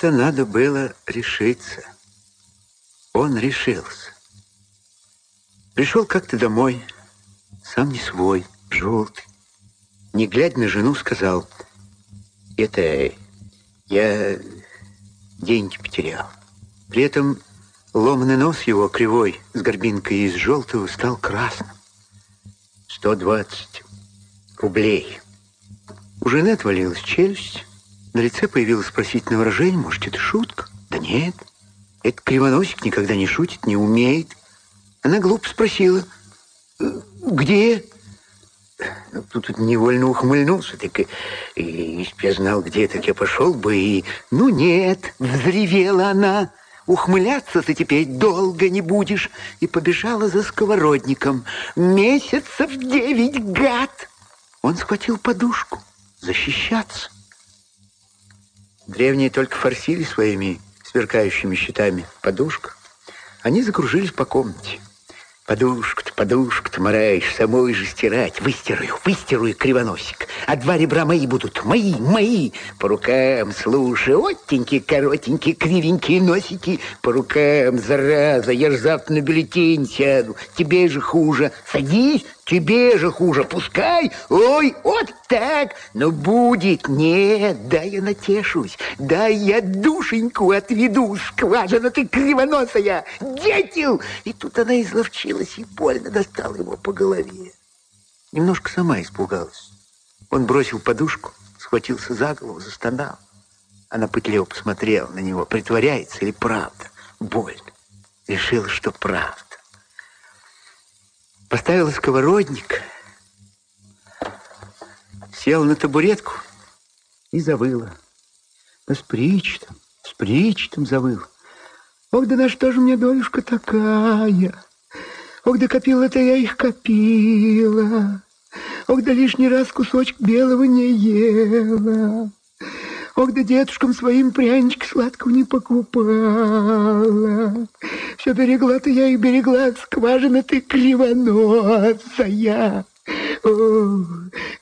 Это надо было решиться. Он решился. Пришел как-то домой, сам не свой, желтый. Не глядя на жену, сказал, это я деньги потерял. При этом ломаный нос его кривой с горбинкой из желтого стал красным. 120 рублей. У жены отвалилась челюсть, на лице появилось спросительное выражение. Может, это шутка? Да нет. Этот кривоносик никогда не шутит, не умеет. Она глупо спросила. «Э, где? Тут невольно ухмыльнулся. Так и, и, если бы я знал, где, так я пошел бы и... Ну, нет, взревела она. Ухмыляться ты теперь долго не будешь. И побежала за сковородником. Месяцев девять, гад! Он схватил подушку. Защищаться. Древние только форсили своими сверкающими щитами подушку. Они закружились по комнате. Подушку-то, подушку-то, мараешь, самой же стирать. Выстираю, выстираю, кривоносик. А два ребра мои будут, мои, мои. По рукам, слушай, отенькие, коротенькие, кривенькие носики. По рукам, зараза, я ж завтра на бюллетень сяду. Тебе же хуже. Садись, тебе же хуже. Пускай, ой, вот так. Но будет, нет, да я натешусь. Да я душеньку отведу, скважина ты кривоносая. Дятел! И тут она изловчилась и больно достала его по голове. Немножко сама испугалась. Он бросил подушку, схватился за голову, застонал. Она пытливо посмотрела на него, притворяется или правда. Больно. Решила, что правда. Поставила сковородник, села на табуретку и завыла. Но с причтом, с причтом завыла. Ох, да на что же мне долюшка такая? Ох, да копила-то я их копила. Ох, да лишний раз кусочек белого не ела. Ох, да дедушкам своим прянички сладкого не покупала. Все берегла-то я и берегла, скважина ты кривоносая. О,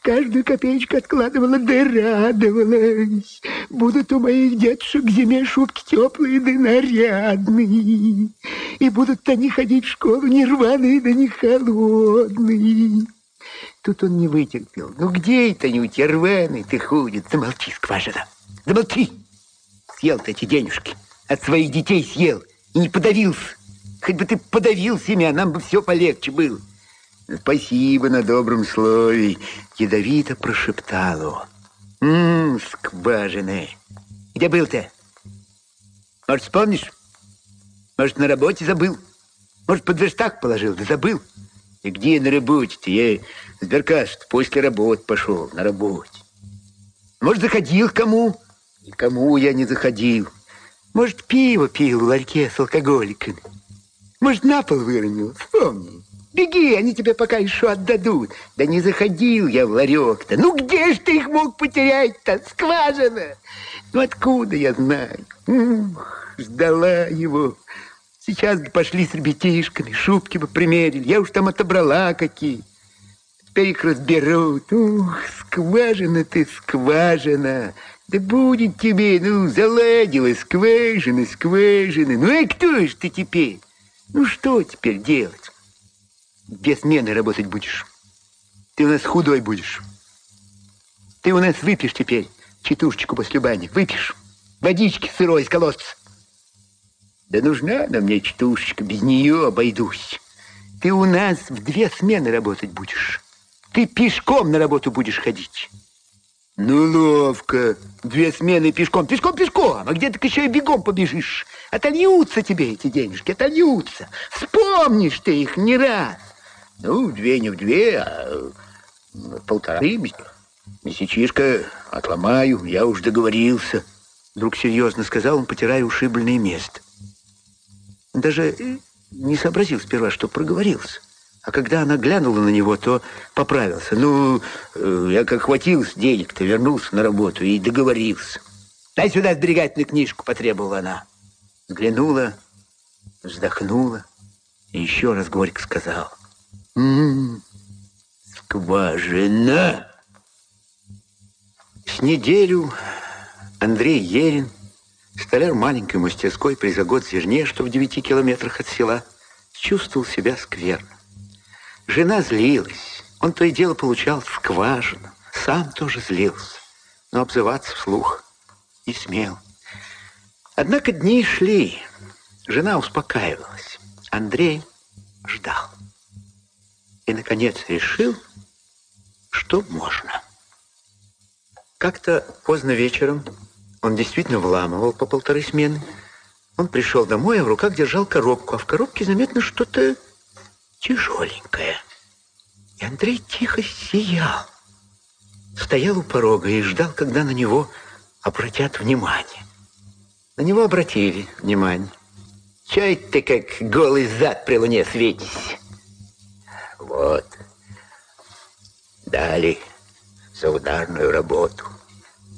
каждую копеечку откладывала, да радовалась. Будут у моих дедушек к зиме шубки теплые да нарядные. И будут они ходить в школу не рваные да не холодные. Тут он не вытерпел. Ну где это не рваный ты ходит? Замолчи, скважина. Замолчи. Съел ты эти денежки. От своих детей съел. И не подавился. Хоть бы ты подавился ими, а нам бы все полегче было. Спасибо на добром слове. Ядовито прошептал он. Ммм, скважина. Где был ты? Может, вспомнишь? Может, на работе забыл? Может, под верстак положил, да забыл? И где на работе-то? Я сберкаш после работы пошел на работе. Может, заходил к кому? Никому я не заходил. Может, пиво пил в ларьке с алкоголиками. Может, на пол выронил. Вспомни. Беги, они тебе пока еще отдадут. Да не заходил я в ларек-то. Ну, где ж ты их мог потерять-то? Скважина. Ну, откуда я знаю? Ух, ждала его. Сейчас бы пошли с ребятишками, шубки бы примерили. Я уж там отобрала какие. Теперь их разберут. Ух, скважина ты, скважина. Да будет тебе, ну, заладила скважина, скважина. Ну, а кто ж ты теперь? Ну, что теперь делать? Без смены работать будешь. Ты у нас худой будешь. Ты у нас выпьешь теперь читушечку после бани. Выпьешь. Водички сырой из колодца. Да нужна нам мне читушечка, без нее обойдусь. Ты у нас в две смены работать будешь. Ты пешком на работу будешь ходить. Ну, ловко. Две смены пешком. Пешком, пешком. А где ты еще и бегом побежишь? Отольются тебе эти денежки, отольются. Вспомнишь ты их не раз. Ну, две не в две, а полтора месячишка отломаю, я уж договорился. Вдруг серьезно сказал он, потирая ушибленное место. Даже не сообразил сперва, что проговорился. А когда она глянула на него, то поправился. Ну, э, я как хватился денег-то, вернулся на работу и договорился. Дай сюда сберегательную книжку, потребовала она. Взглянула, вздохнула и еще раз горько сказал. М-м, скважина. С неделю Андрей Ерин, столяр маленькой мастерской при загод зерне, что в девяти километрах от села, чувствовал себя скверно. Жена злилась, он то и дело получал скважину, сам тоже злился, но обзываться вслух не смел. Однако дни шли, жена успокаивалась, Андрей ждал. И, наконец, решил, что можно. Как-то поздно вечером он действительно вламывал по полторы смены. Он пришел домой, а в руках держал коробку, а в коробке заметно что-то тяжеленькое. И Андрей тихо сиял. Стоял у порога и ждал, когда на него обратят внимание. На него обратили внимание. Чай ты как голый зад при луне светись. Вот. Дали за ударную работу.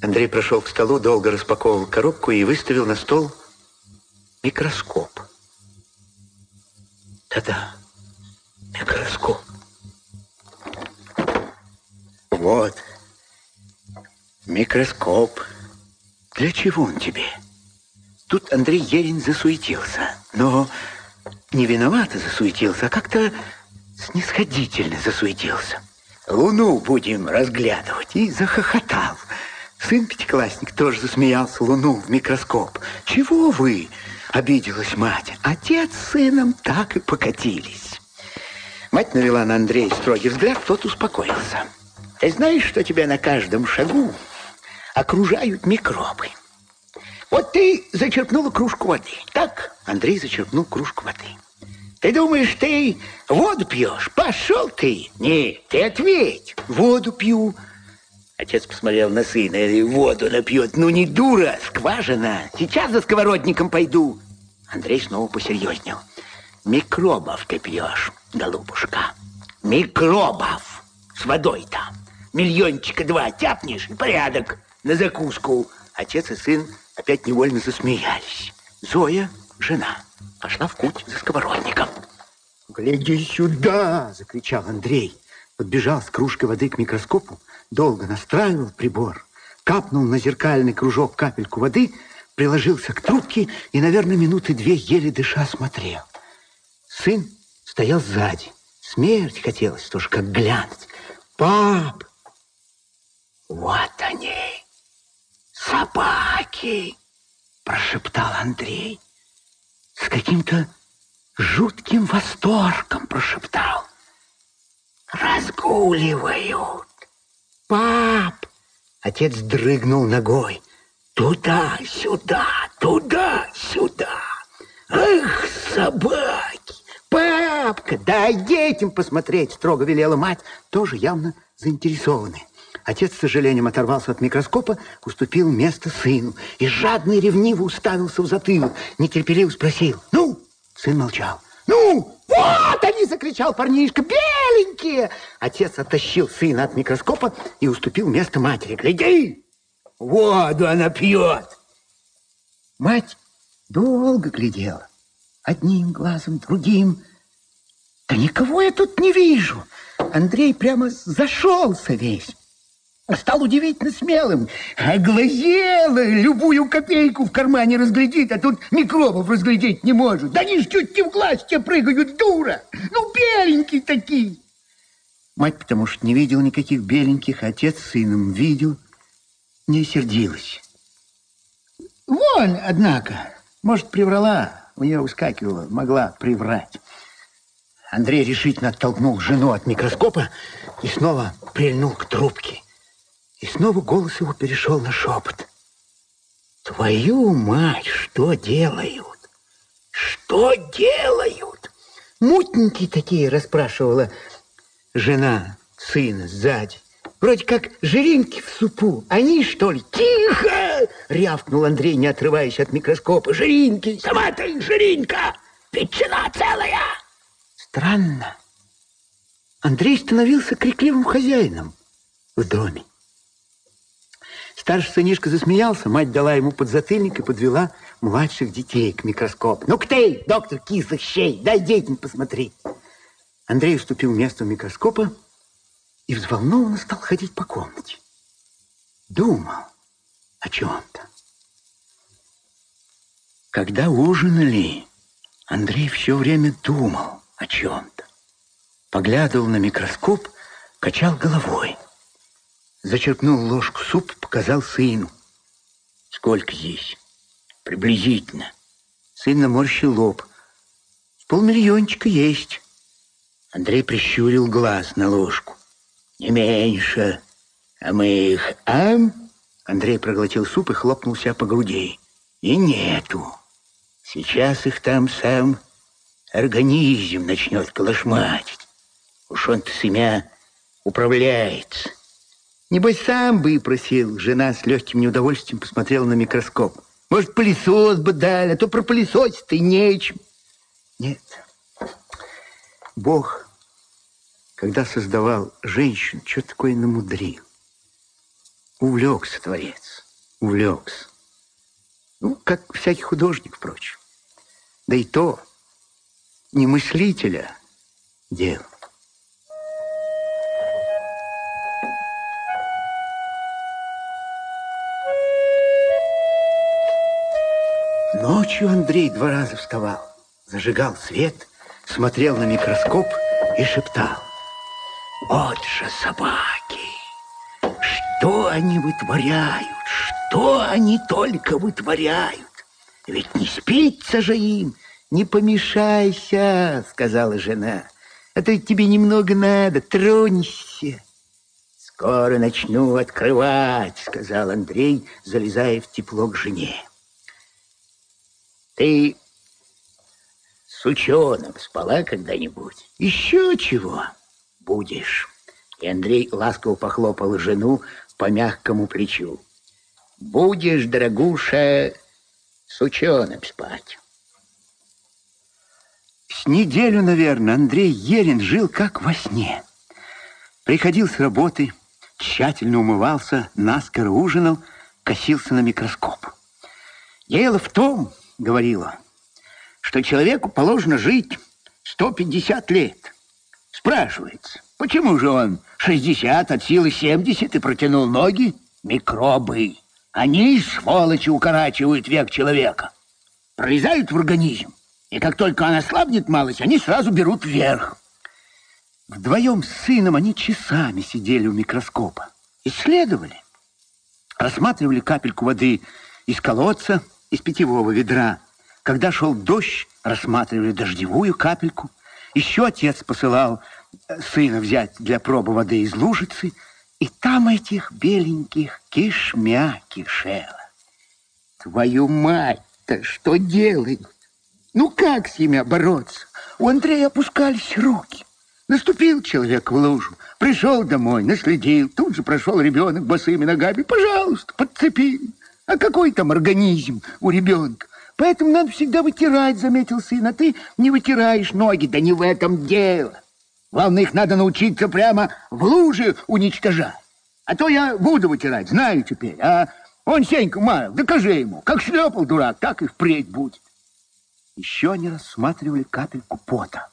Андрей прошел к столу, долго распаковывал коробку и выставил на стол микроскоп. Да-да, микроскоп. Вот, микроскоп. Для чего он тебе? Тут Андрей Ерин засуетился, но не виновато засуетился, а как-то снисходительно засуетился. Луну будем разглядывать. И захохотал. Сын пятиклассник тоже засмеялся Луну в микроскоп. Чего вы? Обиделась мать. Отец с сыном так и покатились. Мать навела на Андрея строгий взгляд, тот успокоился. Ты знаешь, что тебя на каждом шагу окружают микробы? Вот ты зачерпнула кружку воды. Так? Андрей зачерпнул кружку воды. Ты думаешь, ты воду пьешь? Пошел ты! Нет, ты ответь. Воду пью. Отец посмотрел на сына. и Воду напьет. Ну не дура, скважина. Сейчас за сковородником пойду. Андрей снова посерьезнел. Микробов ты пьешь, голубушка. Микробов. С водой-то. Миллиончика два тяпнешь, порядок. На закуску. Отец и сын опять невольно засмеялись. Зоя, жена пошла в путь за сковородником. «Гляди сюда!» – закричал Андрей. Подбежал с кружкой воды к микроскопу, долго настраивал прибор, капнул на зеркальный кружок капельку воды, приложился к трубке и, наверное, минуты две еле дыша смотрел. Сын стоял сзади. Смерть хотелось тоже как глянуть. «Пап!» «Вот они, собаки!» прошептал Андрей с каким-то жутким восторгом прошептал. Разгуливают. Пап! Отец дрыгнул ногой. Туда-сюда, туда-сюда. Эх, собаки! Папка, дай детям посмотреть, строго велела мать, тоже явно заинтересованная. Отец с сожалением оторвался от микроскопа, уступил место сыну и жадно и ревниво уставился в затылок. Нетерпеливо спросил. «Ну?» Сын молчал. «Ну, вот они!» – закричал парнишка. «Беленькие!» Отец оттащил сына от микроскопа и уступил место матери. «Гляди! Воду она пьет!» Мать долго глядела. Одним глазом, другим. «Да никого я тут не вижу!» Андрей прямо зашелся весь стал удивительно смелым. Оглазела, любую копейку в кармане разглядит, а тут микробов разглядеть не может. Да они ж чуть не в глаз тебе прыгают, дура. Ну, беленькие такие. Мать, потому что не видел никаких беленьких, отец сыном видел, не сердилась. Вон, однако, может, приврала, у нее выскакивала, могла приврать. Андрей решительно оттолкнул жену от микроскопа и снова прильнул к трубке. И снова голос его перешел на шепот. Твою мать, что делают? Что делают? Мутненькие такие, расспрашивала жена сына сзади. Вроде как жиринки в супу. Они, что ли? Тихо! Рявкнул Андрей, не отрываясь от микроскопа. Жиринки! Сама ты жиринка! Ветчина целая! Странно. Андрей становился крикливым хозяином в доме. Старший сынишка засмеялся, мать дала ему подзатыльник и подвела младших детей к микроскопу. «Ну-ка ты, доктор кислых щей, дай детям посмотреть!» Андрей уступил место у микроскопа и взволнованно стал ходить по комнате. Думал о чем-то. Когда ужинали, Андрей все время думал о чем-то. Поглядывал на микроскоп, качал головой. Зачерпнул ложку суп, показал сыну. Сколько здесь? Приблизительно. Сын наморщил лоб. Полмиллиончика есть. Андрей прищурил глаз на ложку. Не меньше. А мы их, ам? Андрей проглотил суп и хлопнул себя по груди. И нету. Сейчас их там сам организм начнет колошматить. Уж он-то семя управляется. Небось, сам бы и просил. Жена с легким неудовольствием посмотрела на микроскоп. Может, пылесос бы дали, а то про пылесосить-то и нечем. Нет. Бог, когда создавал женщин, что такое намудрил. Увлекся Творец, увлекся. Ну, как всякий художник, впрочем. Да и то не мыслителя дело. Ночью Андрей два раза вставал, зажигал свет, смотрел на микроскоп и шептал. Вот же собаки! Что они вытворяют? Что они только вытворяют? Ведь не спится же им. Не помешайся, сказала жена. А то тебе немного надо, тронься. Скоро начну открывать, сказал Андрей, залезая в тепло к жене. Ты с ученым спала когда-нибудь? Еще чего будешь? И Андрей ласково похлопал жену по мягкому плечу. Будешь, дорогуша, с ученым спать. С неделю, наверное, Андрей Ерин жил как во сне. Приходил с работы, тщательно умывался, наскоро ужинал, косился на микроскоп. Дело в том, говорила, что человеку положено жить 150 лет. Спрашивается, почему же он 60 от силы 70 и протянул ноги? Микробы. Они, сволочи, укорачивают век человека. Пролезают в организм. И как только он ослабнет малость, они сразу берут вверх. Вдвоем с сыном они часами сидели у микроскопа. Исследовали. Рассматривали капельку воды из колодца, из питьевого ведра. Когда шел дождь, рассматривали дождевую капельку. Еще отец посылал сына взять для пробы воды из лужицы, и там этих беленьких кишмя кишела. Твою мать-то что делают? Ну как с ними бороться? У Андрея опускались руки. Наступил человек в лужу, пришел домой, наследил. Тут же прошел ребенок босыми ногами. Пожалуйста, подцепили. А какой там организм у ребенка? Поэтому надо всегда вытирать, заметил сын, а ты не вытираешь ноги. Да не в этом дело. Главное, их надо научиться прямо в луже уничтожать. А то я буду вытирать, знаю теперь. А он Сенька Маев, докажи ему, как шлепал дурак, так и впредь будет. Еще они рассматривали капельку пота,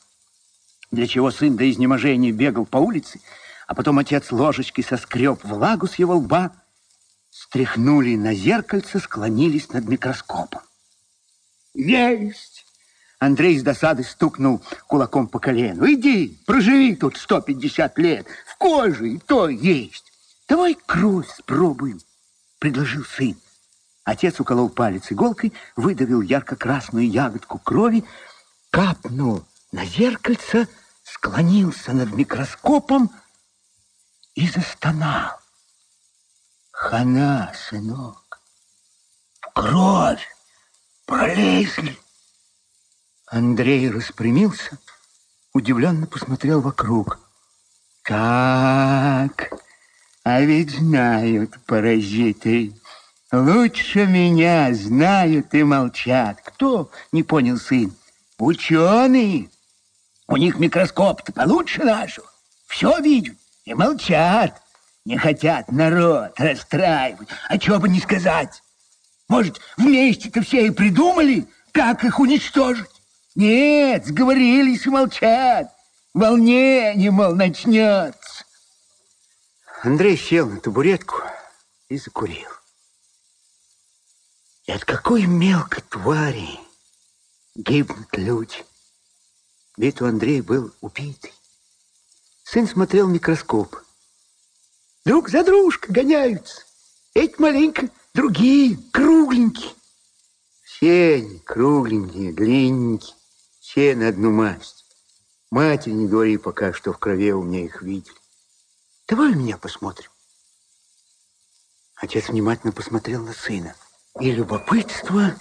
для чего сын до изнеможения бегал по улице, а потом отец ложечкой соскреб влагу с его лба, стряхнули на зеркальце, склонились над микроскопом. Есть! Андрей с досады стукнул кулаком по колену. Иди, проживи тут 150 лет, в коже и то есть. Давай кровь спробуем, предложил сын. Отец уколол палец иголкой, выдавил ярко-красную ягодку крови, капнул на зеркальце, склонился над микроскопом и застонал. Хана, сынок, в кровь пролезли. Андрей распрямился, удивленно посмотрел вокруг. Так, а ведь знают паразиты. Лучше меня знают и молчат. Кто, не понял сын? Ученые. У них микроскоп-то получше нашего. Все видят и молчат. Не хотят народ расстраивать. А чего бы не сказать? Может, вместе-то все и придумали, как их уничтожить? Нет, сговорились и молчат. Волнение, мол, начнется. Андрей сел на табуретку и закурил. И от какой мелкой твари гибнут люди. Ведь у Андрея был убитый. Сын смотрел в микроскоп. Друг за дружкой гоняются. Эти маленько другие, кругленькие. Все они кругленькие, длинненькие. Все на одну масть. Матери не говори пока, что в крови у меня их видели. Давай меня посмотрим. Отец внимательно посмотрел на сына. И любопытство,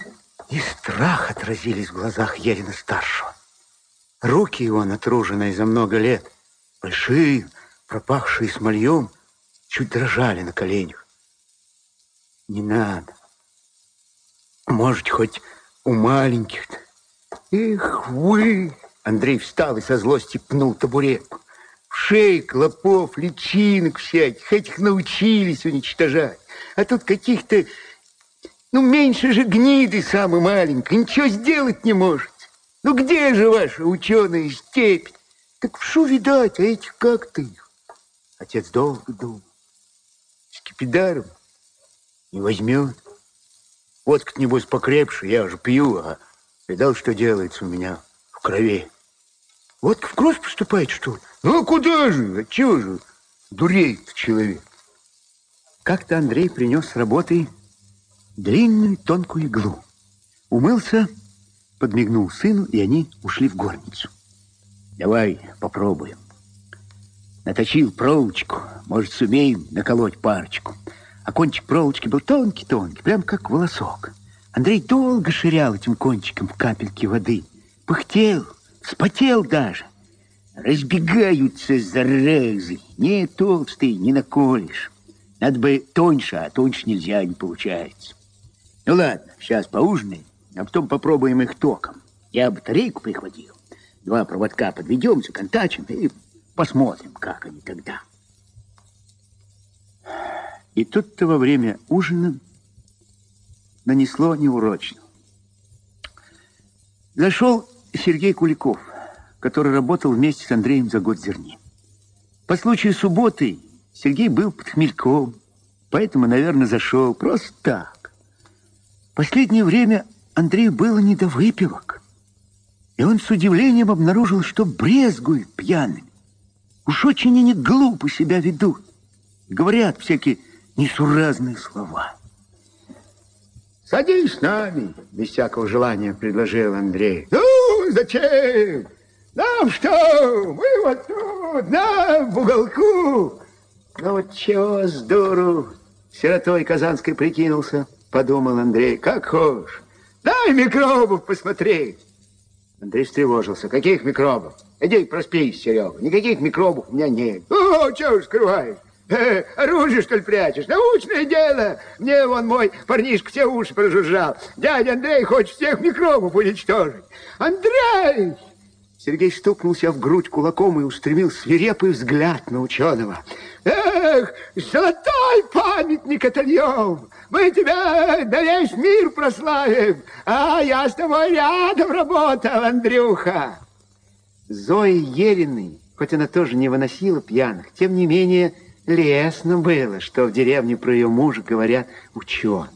и страх отразились в глазах Ерина-старшего. Руки его, натруженные за много лет, большие, пропахшие смольем, чуть дрожали на коленях. Не надо. Может, хоть у маленьких-то Эх вы! Андрей встал и со злости пнул табуретку. Шей, клопов, личинок всяких, этих научились уничтожать. А тут каких-то, ну, меньше же гниды самый маленький, ничего сделать не может. Ну, где же ваша ученая степень? Так вшу видать, а этих как ты их? Отец долго думал. Скипидаром не возьмет. Водка, небось, покрепше, я уже пью, а Видал, что делается у меня в крови? Вот в кровь поступает, что ли? Ну, а куда же? Отчего же? Дуреет человек. Как-то Андрей принес с работы длинную тонкую иглу. Умылся, подмигнул сыну, и они ушли в горницу. Давай попробуем. Наточил проволочку, может, сумеем наколоть парочку. А кончик проволочки был тонкий-тонкий, прям как волосок. Андрей долго ширял этим кончиком в капельке воды. Пыхтел, вспотел даже. Разбегаются заразы. Не толстый, не наколешь. Надо бы тоньше, а тоньше нельзя, не получается. Ну ладно, сейчас поужинаем, а потом попробуем их током. Я батарейку прихватил. Два проводка подведем, законтачим и посмотрим, как они тогда. И тут-то во время ужина нанесло неурочно. Зашел Сергей Куликов, который работал вместе с Андреем за год зерни. По случаю субботы Сергей был под хмельком, поэтому, наверное, зашел просто так. Последнее время Андрею было не до выпивок, и он с удивлением обнаружил, что брезгует пьяными. Уж очень они глупо себя ведут. Говорят всякие несуразные слова. Садись с нами, без всякого желания предложил Андрей. Ну, зачем? Нам что? Мы вот тут, нам в уголку. Ну вот чего с дуру сиротой казанской прикинулся, подумал Андрей. Как хочешь. Дай микробов посмотреть. Андрей встревожился. Каких микробов? Иди проспись, Серега. Никаких микробов у меня нет. О, чего скрываешь? Э, оружие, что ли, прячешь? Научное дело. Мне вон мой парнишка все уши прожужжал. Дядя Андрей хочет всех микробов уничтожить. Андрей! Сергей стукнулся в грудь кулаком и устремил свирепый взгляд на ученого. Эх, золотой памятник отольем! Мы тебя на весь мир прославим, а я с тобой рядом работал, Андрюха. Зои Ериной, хоть она тоже не выносила пьяных, тем не менее Лестно было, что в деревне про ее мужа говорят ученый.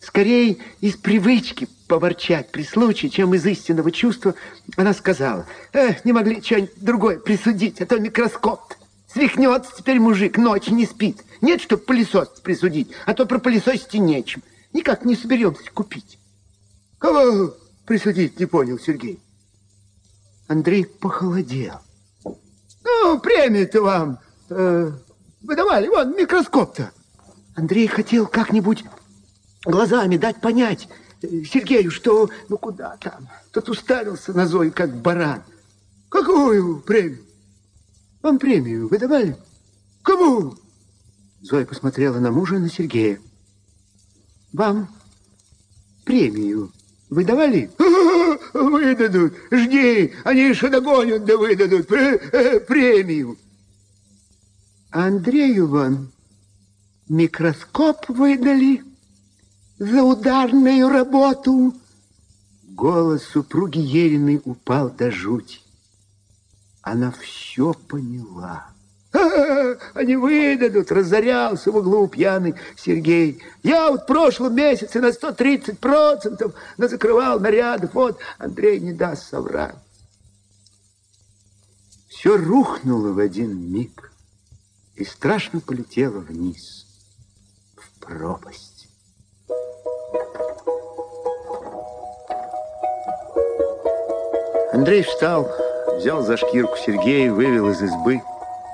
Скорее из привычки поворчать при случае, чем из истинного чувства, она сказала, «Эх, не могли что-нибудь другое присудить, а то микроскоп -то. Свихнется теперь мужик, ночь не спит. Нет, чтоб пылесос присудить, а то про пылесосить нечем. Никак не соберемся купить». «Кого присудить?» — не понял Сергей. Андрей похолодел. «Ну, премию-то вам э, выдавали, вон, микроскоп-то». Андрей хотел как-нибудь глазами дать понять Сергею, что ну куда там. Тот уставился на Зою, как баран. Какую премию? Вам премию выдавали? Кому? Зоя посмотрела на мужа и на Сергея. Вам премию выдавали? Выдадут. Жди, они еще догонят, да выдадут э, премию. Андрею вам микроскоп выдали? за ударную работу. Голос супруги Ериной упал до жути. Она все поняла. Они выдадут, разорялся в углу пьяный Сергей. Я вот в прошлом месяце на 130 процентов закрывал нарядов. Вот Андрей не даст соврать. Все рухнуло в один миг и страшно полетело вниз, в пропасть. Андрей встал, взял за шкирку Сергея, вывел из избы.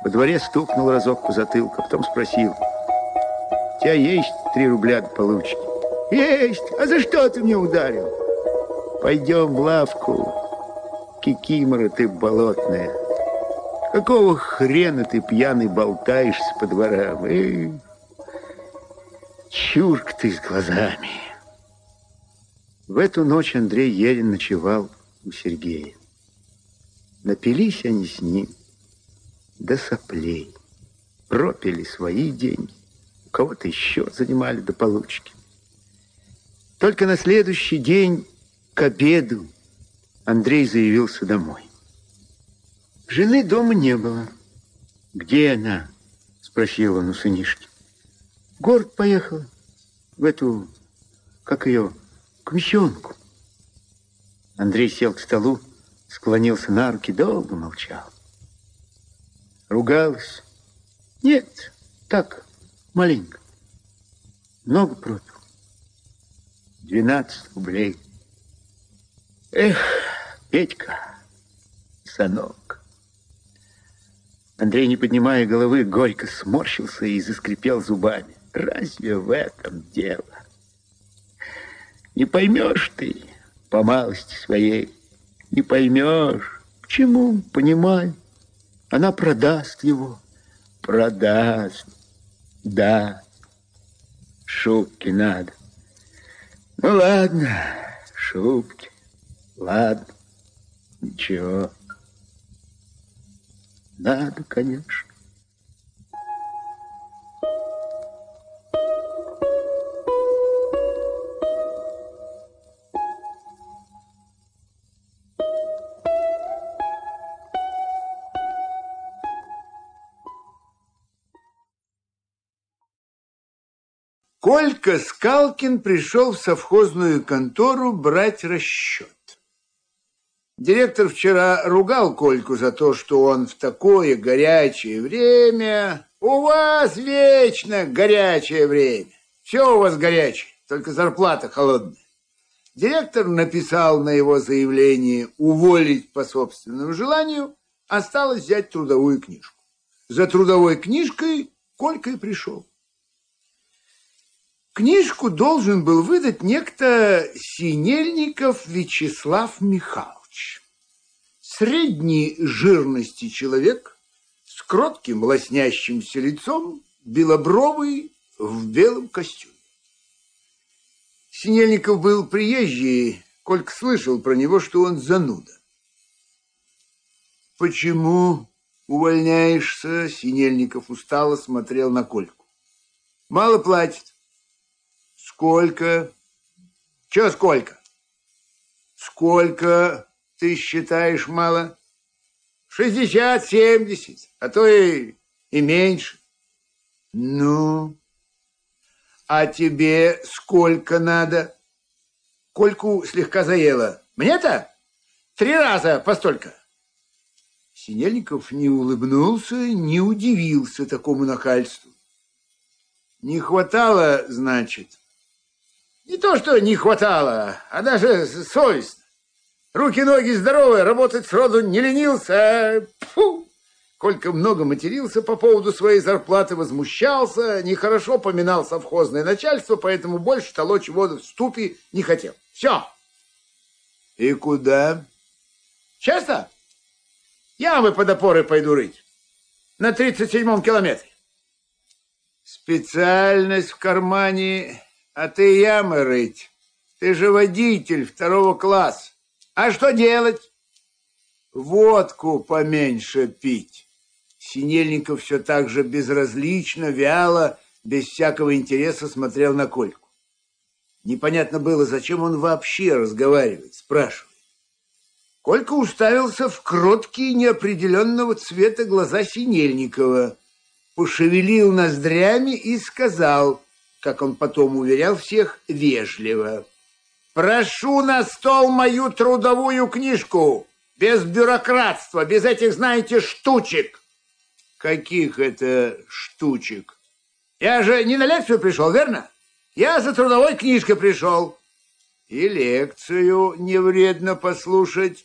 Во дворе стукнул разок по затылку, а потом спросил. «У тебя есть три рубля до получки?» «Есть! А за что ты мне ударил?» «Пойдем в лавку, кикимора ты болотная. Какого хрена ты пьяный болтаешься по дворам? Эй, чурк ты с глазами!» В эту ночь Андрей Ерин ночевал у Сергея. Напились они с ним до соплей, пропили свои деньги, у кого-то еще занимали до получки. Только на следующий день к обеду Андрей заявился домой. Жены дома не было. «Где она?» — спросил он у сынишки. «В город поехала, в эту, как ее, к мещенку». Андрей сел к столу, склонился на руки, долго молчал. Ругалась? Нет, так, маленько. Много пропил. Двенадцать рублей. Эх, Петька, сынок. Андрей, не поднимая головы, горько сморщился и заскрипел зубами. Разве в этом дело? Не поймешь ты, по малости своей. Не поймешь. Почему? Понимай. Она продаст его. Продаст. Да. Шубки надо. Ну ладно, шубки. Ладно. Ничего. Надо, конечно. Колька Скалкин пришел в совхозную контору брать расчет. Директор вчера ругал Кольку за то, что он в такое горячее время... У вас вечно горячее время. Все у вас горячее, только зарплата холодная. Директор написал на его заявление уволить по собственному желанию, осталось взять трудовую книжку. За трудовой книжкой Колька и пришел. Книжку должен был выдать некто Синельников Вячеслав Михайлович. Средней жирности человек с кротким лоснящимся лицом, белобровый в белом костюме. Синельников был приезжий, Колька слышал про него, что он зануда. «Почему увольняешься?» Синельников устало смотрел на Кольку. «Мало платит. Сколько? Че сколько? Сколько ты считаешь мало? Шестьдесят, семьдесят, а то и, и меньше. Ну, А тебе сколько надо? Кольку слегка заело. Мне-то? Три раза постолько. Синельников не улыбнулся, не удивился такому нахальству. Не хватало, значит. Не то, что не хватало, а даже совестно. Руки-ноги здоровые, работать сроду не ленился. Фу! Колька много матерился по поводу своей зарплаты, возмущался, нехорошо поминал совхозное начальство, поэтому больше толочь воду в ступе не хотел. Все. И куда? Честно? Ямы под опоры пойду рыть. На 37-м километре. Специальность в кармане, а ты ямы рыть. Ты же водитель второго класса. А что делать? Водку поменьше пить. Синельников все так же безразлично, вяло, без всякого интереса смотрел на Кольку. Непонятно было, зачем он вообще разговаривает, спрашивает. Колька уставился в кроткие неопределенного цвета глаза Синельникова, пошевелил ноздрями и сказал, как он потом уверял всех, вежливо. «Прошу на стол мою трудовую книжку, без бюрократства, без этих, знаете, штучек». Каких это штучек? Я же не на лекцию пришел, верно? Я за трудовой книжкой пришел. И лекцию не вредно послушать.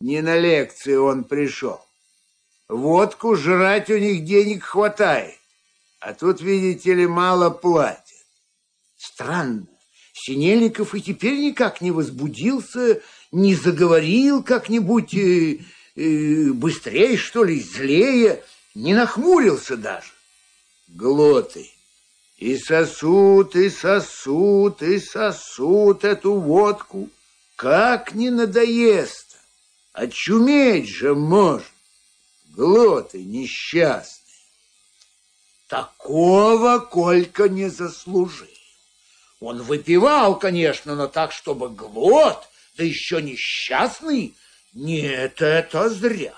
Не на лекцию он пришел. Водку жрать у них денег хватает. А тут, видите ли, мало платят. Странно. Синельников и теперь никак не возбудился, не заговорил как-нибудь э, э, быстрее, что ли, злее не нахмурился даже. Глоты. И сосут, и сосут, и сосут эту водку. Как не надоест Очуметь же может. Глоты несчастные. Такого Колька не заслужил. Он выпивал, конечно, но так, чтобы глот, да еще несчастный, нет, это зря.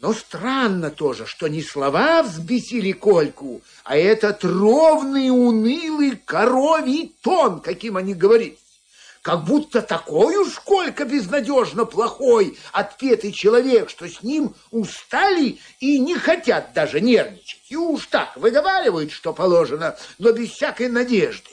Но странно тоже, что не слова взбесили Кольку, а этот ровный, унылый коровий тон, каким они говорили. Как будто такой уж Колька безнадежно плохой, отпетый человек, что с ним устали и не хотят даже нервничать. И уж так выговаривают, что положено, но без всякой надежды.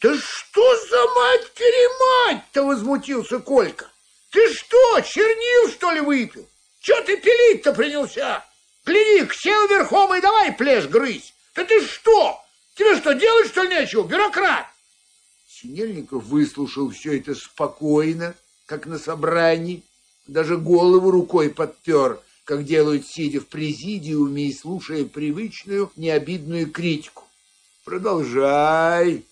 «Да что за мать-перемать-то!» — возмутился Колька. «Ты что, чернил, что ли, выпил?» Че ты пилить-то принялся? Гляди, сел верхом и давай плешь грызть. Да ты что? Тебе что, делать что ли нечего, бюрократ? Синельников выслушал все это спокойно, как на собрании, даже голову рукой подпер, как делают, сидя в президиуме и слушая привычную, необидную критику. Продолжай.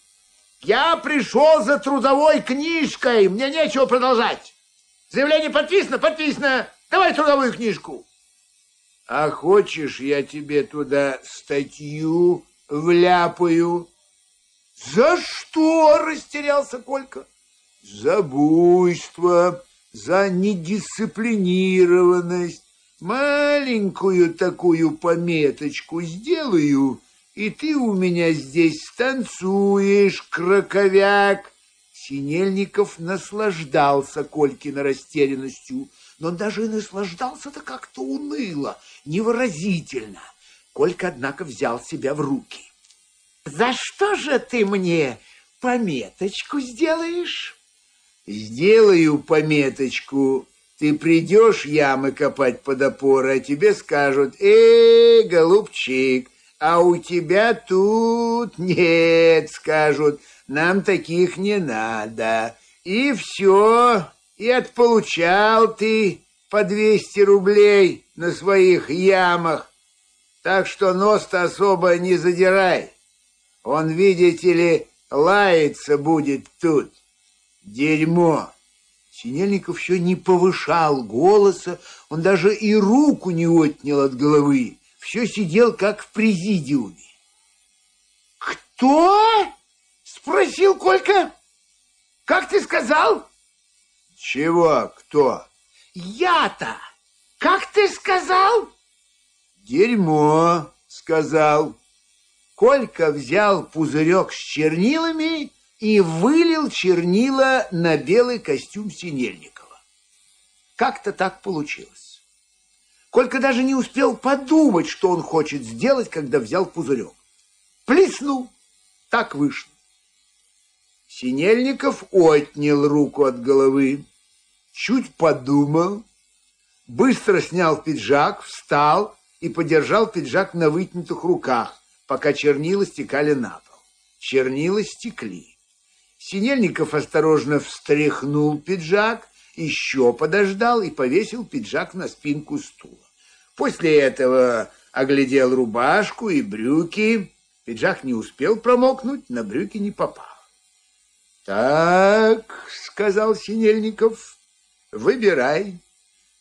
Я пришел за трудовой книжкой, мне нечего продолжать. Заявление подписано, подписано. Давай трудовую книжку. А хочешь, я тебе туда статью вляпаю? За что? Растерялся Колька. За буйство, за недисциплинированность. Маленькую такую пометочку сделаю, и ты у меня здесь станцуешь, краковяк. Синельников наслаждался Колькиной растерянностью но даже и наслаждался-то как-то уныло, невыразительно. Колька, однако, взял себя в руки. «За что же ты мне пометочку сделаешь?» «Сделаю пометочку. Ты придешь ямы копать под опоры, а тебе скажут, «Эй, голубчик, а у тебя тут нет», скажут, «нам таких не надо». И все, и отполучал ты по 200 рублей на своих ямах. Так что нос-то особо не задирай. Он, видите ли, лаяться будет тут. Дерьмо. Синельников еще не повышал голоса, он даже и руку не отнял от головы. Все сидел, как в президиуме. «Кто?» — спросил Колька. «Как ты сказал?» Чего? Кто? Я-то! Как ты сказал? Дерьмо, сказал. Колька взял пузырек с чернилами и вылил чернила на белый костюм Синельникова. Как-то так получилось. Колька даже не успел подумать, что он хочет сделать, когда взял пузырек. Плеснул. Так вышло. Синельников отнял руку от головы, чуть подумал, быстро снял пиджак, встал и подержал пиджак на вытянутых руках, пока чернила стекали на пол. Чернила стекли. Синельников осторожно встряхнул пиджак, еще подождал и повесил пиджак на спинку стула. После этого оглядел рубашку и брюки. Пиджак не успел промокнуть, на брюки не попал. «Так», — сказал Синельников, — «выбирай.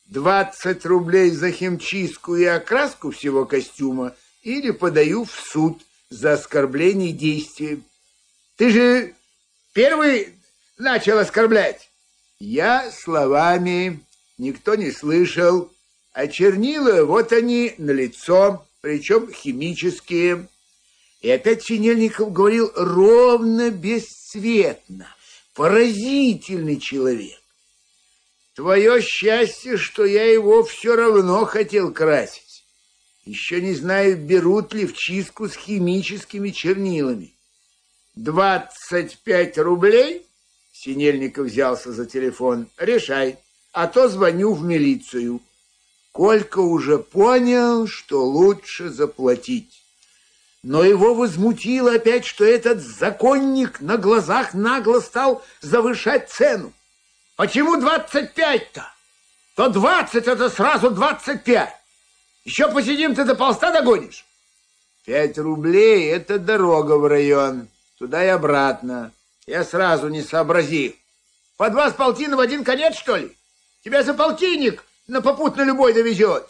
Двадцать рублей за химчистку и окраску всего костюма или подаю в суд за оскорбление действием. Ты же первый начал оскорблять. Я словами, никто не слышал, а чернила, вот они, на лицо, причем химические. И опять Синельников говорил ровно, бесцветно. Поразительный человек. Твое счастье, что я его все равно хотел красить. Еще не знаю, берут ли в чистку с химическими чернилами. Двадцать пять рублей? Синельников взялся за телефон. Решай, а то звоню в милицию. Колька уже понял, что лучше заплатить но его возмутило опять, что этот законник на глазах нагло стал завышать цену. Почему двадцать пять-то? То двадцать, это сразу двадцать пять. Еще посидим, ты до полста догонишь. Пять рублей — это дорога в район, туда и обратно. Я сразу не сообразил. По два с полтина в один конец, что ли? Тебя за полтинник на попутный любой довезет.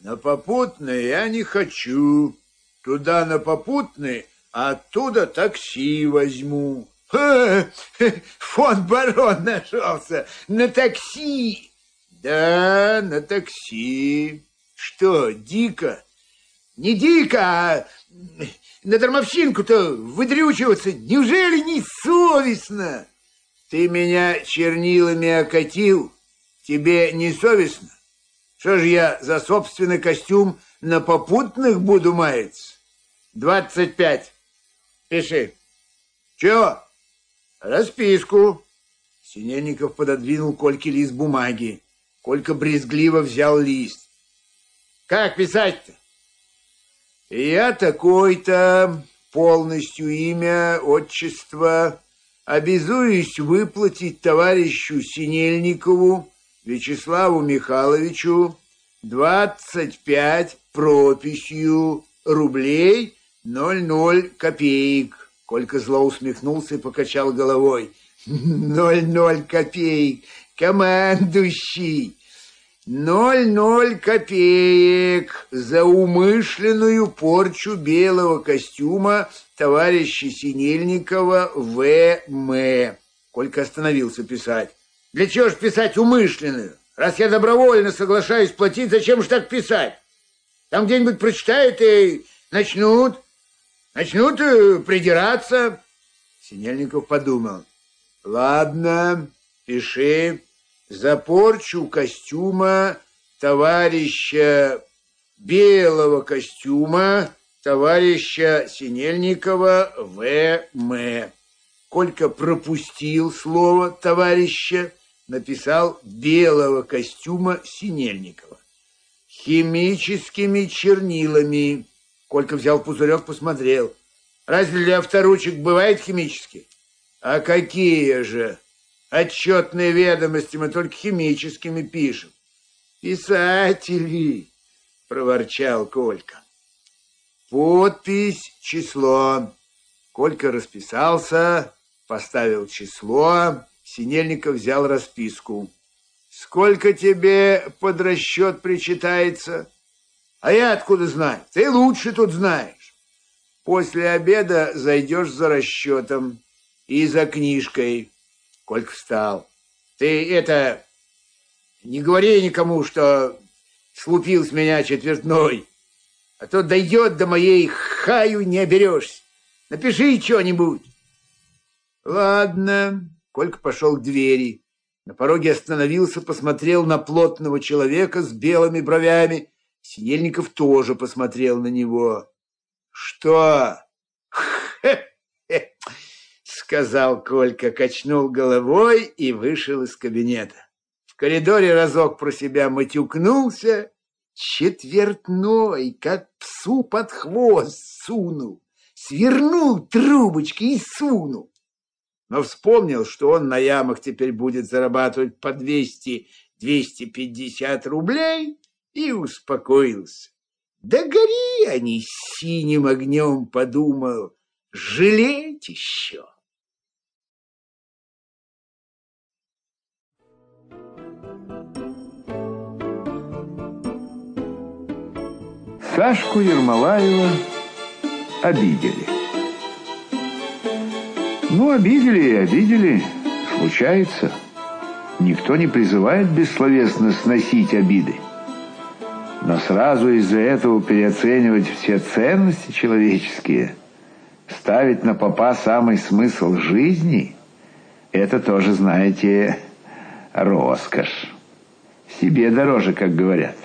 На попутный я не хочу. Туда на попутный, а оттуда такси возьму. Ха, фон барон нашелся на такси. Да, на такси. Что, дико? Не дико, а на дармовщинку-то выдрючиваться неужели не совестно? Ты меня чернилами окатил, тебе не совестно? Что ж я за собственный костюм на попутных буду маяться? Двадцать пять. Пиши. Чего? Расписку. Синельников пододвинул Кольке лист бумаги. Колька брезгливо взял лист. Как писать-то? Я такой-то, полностью имя, отчество, обязуюсь выплатить товарищу Синельникову Вячеславу Михайловичу двадцать пять прописью рублей ноль ноль копеек. Колька зло усмехнулся и покачал головой. Ноль ноль копеек, командующий. Ноль ноль копеек за умышленную порчу белого костюма товарища Синельникова В.М. Колька остановился писать. Для чего ж писать умышленную? Раз я добровольно соглашаюсь платить, зачем же так писать? Там где-нибудь прочитают и начнут, начнут э, придираться. Синельников подумал. Ладно, пиши. За порчу костюма товарища белого костюма товарища Синельникова В.М. Колька пропустил слово товарища, написал белого костюма Синельникова химическими чернилами. Колька взял пузырек, посмотрел. Разве для авторучек бывает химический? А какие же? Отчетные ведомости мы только химическими пишем. Писатели, проворчал Колька. Подпись, число. Колька расписался, поставил число. Синельников взял расписку. Сколько тебе под расчет причитается? А я откуда знаю? Ты лучше тут знаешь. После обеда зайдешь за расчетом и за книжкой. Колька встал. Ты это... Не говори никому, что слупил с меня четвертной, а то дойдет до моей хаю не оберешься. Напиши что-нибудь. Ладно. Колька пошел к двери. На пороге остановился, посмотрел на плотного человека с белыми бровями. Синельников тоже посмотрел на него. «Что?» Сказал Колька, качнул головой и вышел из кабинета. В коридоре разок про себя матюкнулся, четвертной, как псу под хвост сунул, свернул трубочки и сунул. Но вспомнил, что он на ямах теперь будет зарабатывать по 200-250 рублей и успокоился. Да гори они синим огнем, подумал, жалеть еще. Сашку Ермолаева обидели. Ну, обидели и обидели, случается. Никто не призывает бессловесно сносить обиды. Но сразу из-за этого переоценивать все ценности человеческие, ставить на попа самый смысл жизни, это тоже, знаете, роскошь. Себе дороже, как говорят.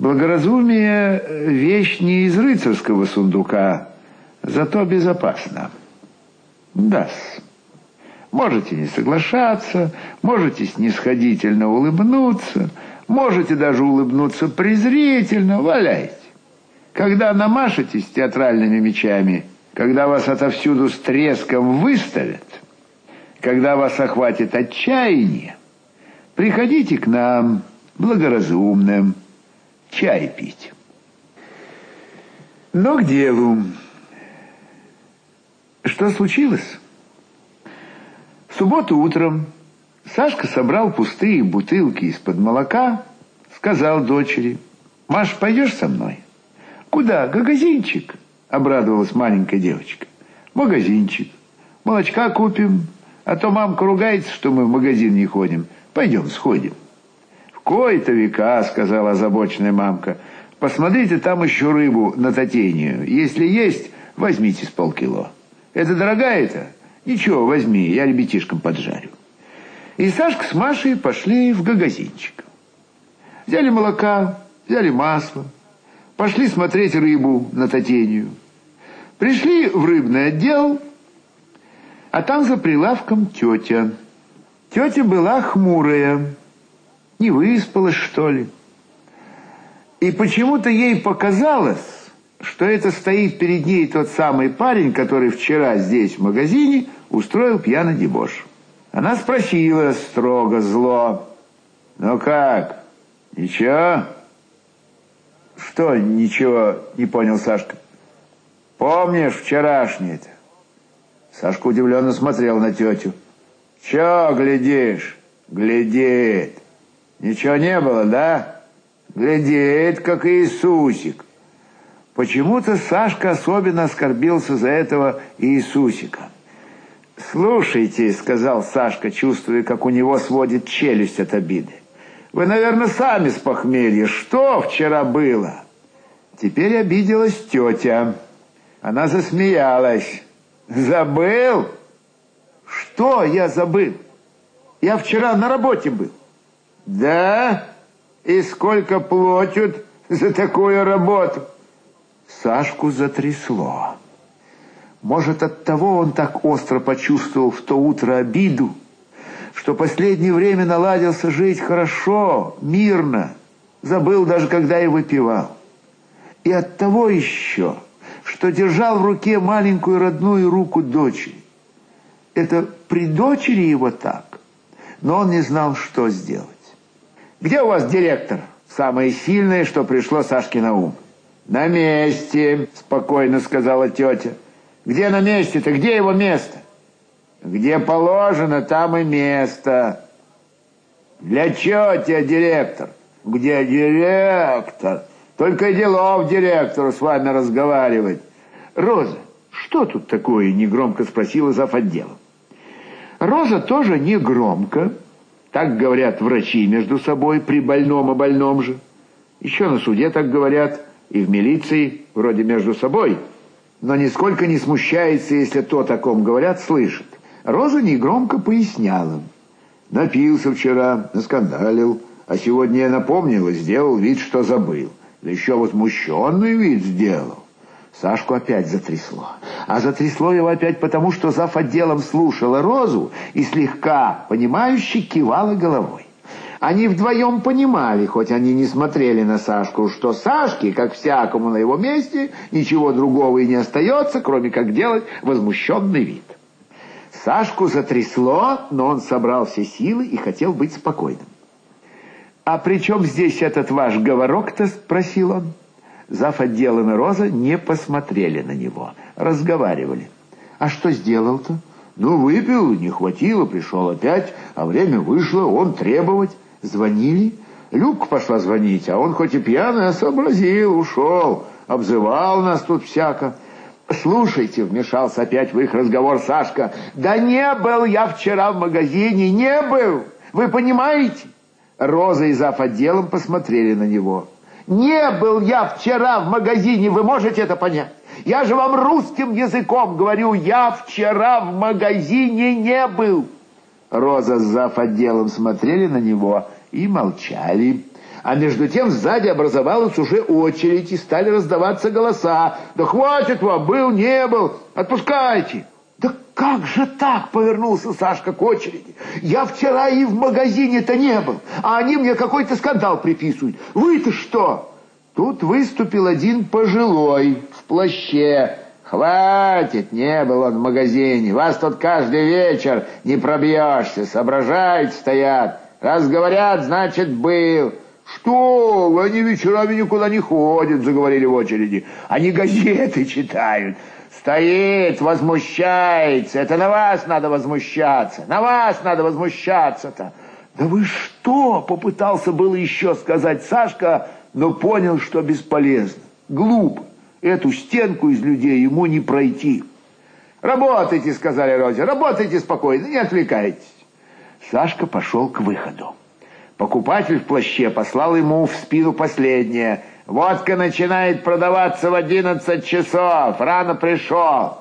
Благоразумие – вещь не из рыцарского сундука, зато безопасна. да -с. Можете не соглашаться, можете снисходительно улыбнуться, можете даже улыбнуться презрительно, валяйте. Когда намашетесь театральными мечами, когда вас отовсюду с треском выставят, когда вас охватит отчаяние, приходите к нам благоразумным, чай пить. Но к делу. Что случилось? В субботу утром Сашка собрал пустые бутылки из-под молока, сказал дочери, «Маш, пойдешь со мной?» «Куда? Магазинчик?» — обрадовалась маленькая девочка. «Магазинчик. Молочка купим, а то мамка ругается, что мы в магазин не ходим. Пойдем, сходим». «В кои-то века», — сказала озабоченная мамка. «Посмотрите, там еще рыбу на татению. Если есть, возьмите с полкило». «Это дорогая-то?» «Ничего, возьми, я ребятишкам поджарю». И Сашка с Машей пошли в магазинчик. Взяли молока, взяли масло, пошли смотреть рыбу на татению. Пришли в рыбный отдел, а там за прилавком тетя. Тетя была хмурая. Не выспалась, что ли? И почему-то ей показалось, что это стоит перед ней тот самый парень, который вчера здесь, в магазине, устроил пьяный дебош. Она спросила строго, зло. «Ну как? Ничего?» «Что ничего?» — не понял Сашка. «Помнишь вчерашнее-то?» Сашка удивленно смотрел на тетю. «Чё глядишь?» «Глядит!» Ничего не было, да? Глядит, как Иисусик. Почему-то Сашка особенно оскорбился за этого Иисусика. «Слушайте», — сказал Сашка, чувствуя, как у него сводит челюсть от обиды. «Вы, наверное, сами с похмелья. Что вчера было?» Теперь обиделась тетя. Она засмеялась. «Забыл?» «Что я забыл? Я вчера на работе был». Да? И сколько платят за такую работу? Сашку затрясло. Может, от того он так остро почувствовал в то утро обиду, что последнее время наладился жить хорошо, мирно, забыл даже, когда и выпивал. И от того еще, что держал в руке маленькую родную руку дочери. Это при дочери его так, но он не знал, что сделать. Где у вас директор? Самое сильное, что пришло Сашке на ум. На месте, спокойно сказала тетя. Где на месте-то? Где его место? Где положено, там и место. Для чего тебе директор? Где директор? Только и делов директору с вами разговаривать. Роза, что тут такое? Негромко спросила зав. отделом. Роза тоже негромко так говорят врачи между собой при больном о больном же. Еще на суде так говорят и в милиции, вроде между собой, но нисколько не смущается, если то, о ком говорят, слышит. Роза негромко поясняла. Напился вчера, наскандалил, а сегодня я напомнил и сделал вид, что забыл. Да еще возмущенный вид сделал. Сашку опять затрясло. А затрясло его опять потому, что зав. отделом слушала Розу и слегка, понимающе кивала головой. Они вдвоем понимали, хоть они не смотрели на Сашку, что Сашке, как всякому на его месте, ничего другого и не остается, кроме как делать возмущенный вид. Сашку затрясло, но он собрал все силы и хотел быть спокойным. «А при чем здесь этот ваш говорок-то?» – спросил он. Зав. отделом и Роза не посмотрели на него, разговаривали. «А что сделал-то?» «Ну, выпил, не хватило, пришел опять, а время вышло, он требовать». Звонили? Любка пошла звонить, а он хоть и пьяный, а сообразил, ушел. Обзывал нас тут всяко. «Слушайте», — вмешался опять в их разговор Сашка, «да не был я вчера в магазине, не был! Вы понимаете?» Роза и зав. отделом посмотрели на него. «Не был я вчера в магазине, вы можете это понять? Я же вам русским языком говорю, я вчера в магазине не был!» Роза с зав. отделом смотрели на него и молчали. А между тем сзади образовалась уже очередь, и стали раздаваться голоса. «Да хватит вам, был, не был, отпускайте!» «Да как же так?» — повернулся Сашка к очереди. «Я вчера и в магазине-то не был, а они мне какой-то скандал приписывают. Вы-то что?» Тут выступил один пожилой в плаще, «Хватит, не был он в магазине. Вас тут каждый вечер не пробьешься. Соображают, стоят. Раз говорят, значит, был». «Что вы, они вечерами никуда не ходят», — заговорили в очереди. «Они газеты читают». «Стоит, возмущается. Это на вас надо возмущаться. На вас надо возмущаться-то». «Да вы что?» — попытался было еще сказать Сашка, но понял, что бесполезно. Глупо. Эту стенку из людей ему не пройти. «Работайте», — сказали Розе, — «работайте спокойно, не отвлекайтесь». Сашка пошел к выходу. Покупатель в плаще послал ему в спину последнее. «Водка начинает продаваться в одиннадцать часов, рано пришел».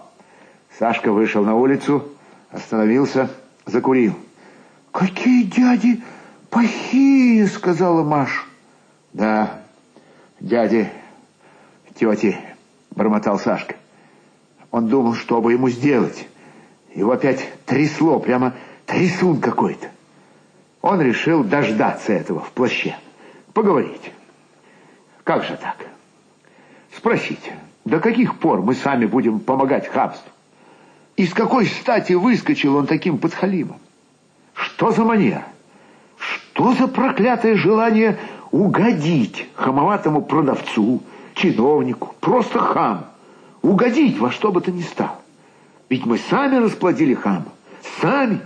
Сашка вышел на улицу, остановился, закурил. «Какие дяди плохие!» — сказала Маша. «Да, дяди, тети бормотал Сашка. Он думал, что бы ему сделать. Его опять трясло, прямо трясун какой-то. Он решил дождаться этого в плаще. Поговорить. Как же так? Спросить, до каких пор мы сами будем помогать хабству? И с какой стати выскочил он таким подхалимом? Что за манера? Что за проклятое желание угодить хамоватому продавцу, чиновнику, просто хам, угодить во что бы то ни стало. Ведь мы сами расплодили хама, сами.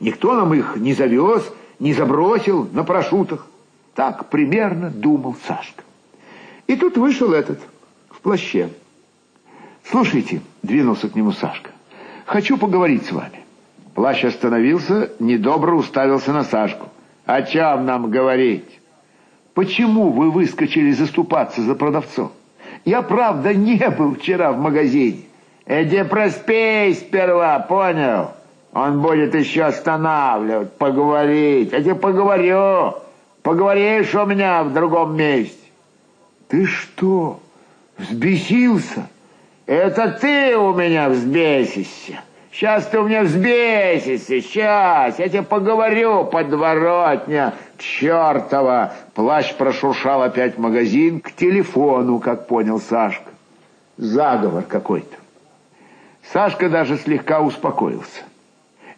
Никто нам их не завез, не забросил на парашютах. Так примерно думал Сашка. И тут вышел этот, в плаще. «Слушайте», — двинулся к нему Сашка, — «хочу поговорить с вами». Плащ остановился, недобро уставился на Сашку. «О чем нам говорить?» Почему вы выскочили заступаться за продавцом? Я, правда, не был вчера в магазине. Иди проспей сперва, понял? Он будет еще останавливать, поговорить. Я тебе поговорю. Поговоришь у меня в другом месте. Ты что, взбесился? Это ты у меня взбесишься. Сейчас ты у меня взбесишься, сейчас, я тебе поговорю, подворотня чертова!» Плащ прошуршал опять в магазин к телефону, как понял Сашка. Заговор какой-то. Сашка даже слегка успокоился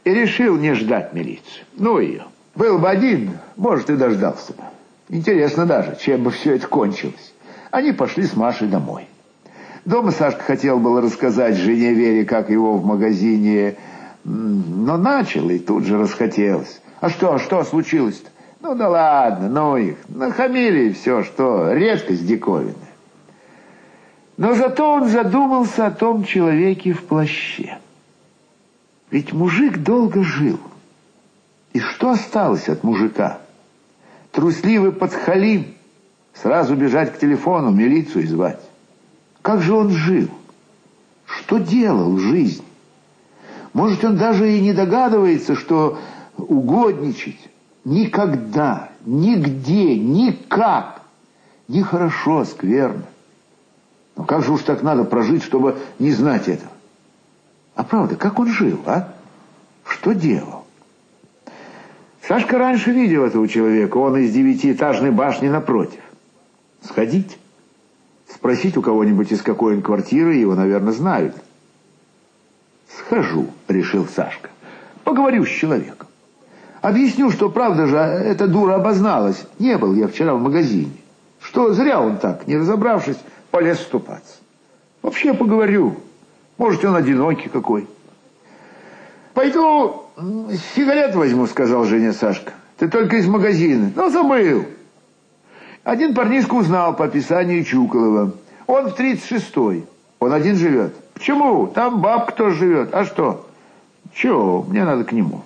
и решил не ждать милицию. Ну ее. Был бы один, может, и дождался бы. Интересно даже, чем бы все это кончилось. Они пошли с Машей домой. Дома Сашка хотел было рассказать жене Вере, как его в магазине, но начал и тут же расхотелось. А что, что случилось-то? Ну да ладно, ну их, нахамили и все, что, редкость диковины. Но зато он задумался о том человеке в плаще. Ведь мужик долго жил. И что осталось от мужика? Трусливый подхалим, Сразу бежать к телефону, милицию звать. Как же он жил? Что делал в жизни? Может, он даже и не догадывается, что угодничать никогда, нигде, никак, не хорошо, скверно. Но как же уж так надо прожить, чтобы не знать этого? А правда, как он жил, а? Что делал? Сашка раньше видел этого человека, он из девятиэтажной башни напротив. Сходить, спросить у кого-нибудь, из какой он квартиры, его, наверное, знают. «Схожу», — решил Сашка. «Поговорю с человеком. Объясню, что, правда же, эта дура обозналась. Не был я вчера в магазине. Что зря он так, не разобравшись, полез ступаться. Вообще поговорю. Может, он одинокий какой». «Пойду сигарет возьму», — сказал Женя Сашка. «Ты только из магазина». «Ну, забыл». Один парнишка узнал по описанию Чуколова. Он в 36-й. Он один живет. Почему? Там бабка тоже живет. А что? Чего? Мне надо к нему.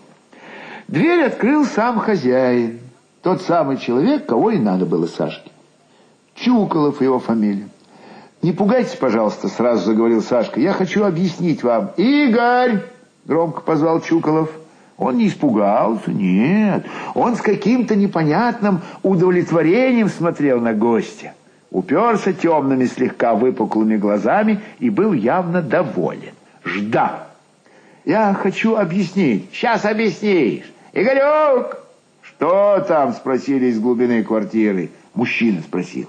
Дверь открыл сам хозяин. Тот самый человек, кого и надо было Сашке. Чуколов его фамилия. «Не пугайтесь, пожалуйста», — сразу заговорил Сашка. «Я хочу объяснить вам». «Игорь!» — громко позвал Чуколов. Он не испугался, нет. Он с каким-то непонятным удовлетворением смотрел на гостя. Уперся темными слегка выпуклыми глазами и был явно доволен. Ждал. «Я хочу объяснить». «Сейчас объяснишь». «Игорек!» «Что там?» — спросили из глубины квартиры. Мужчина спросил.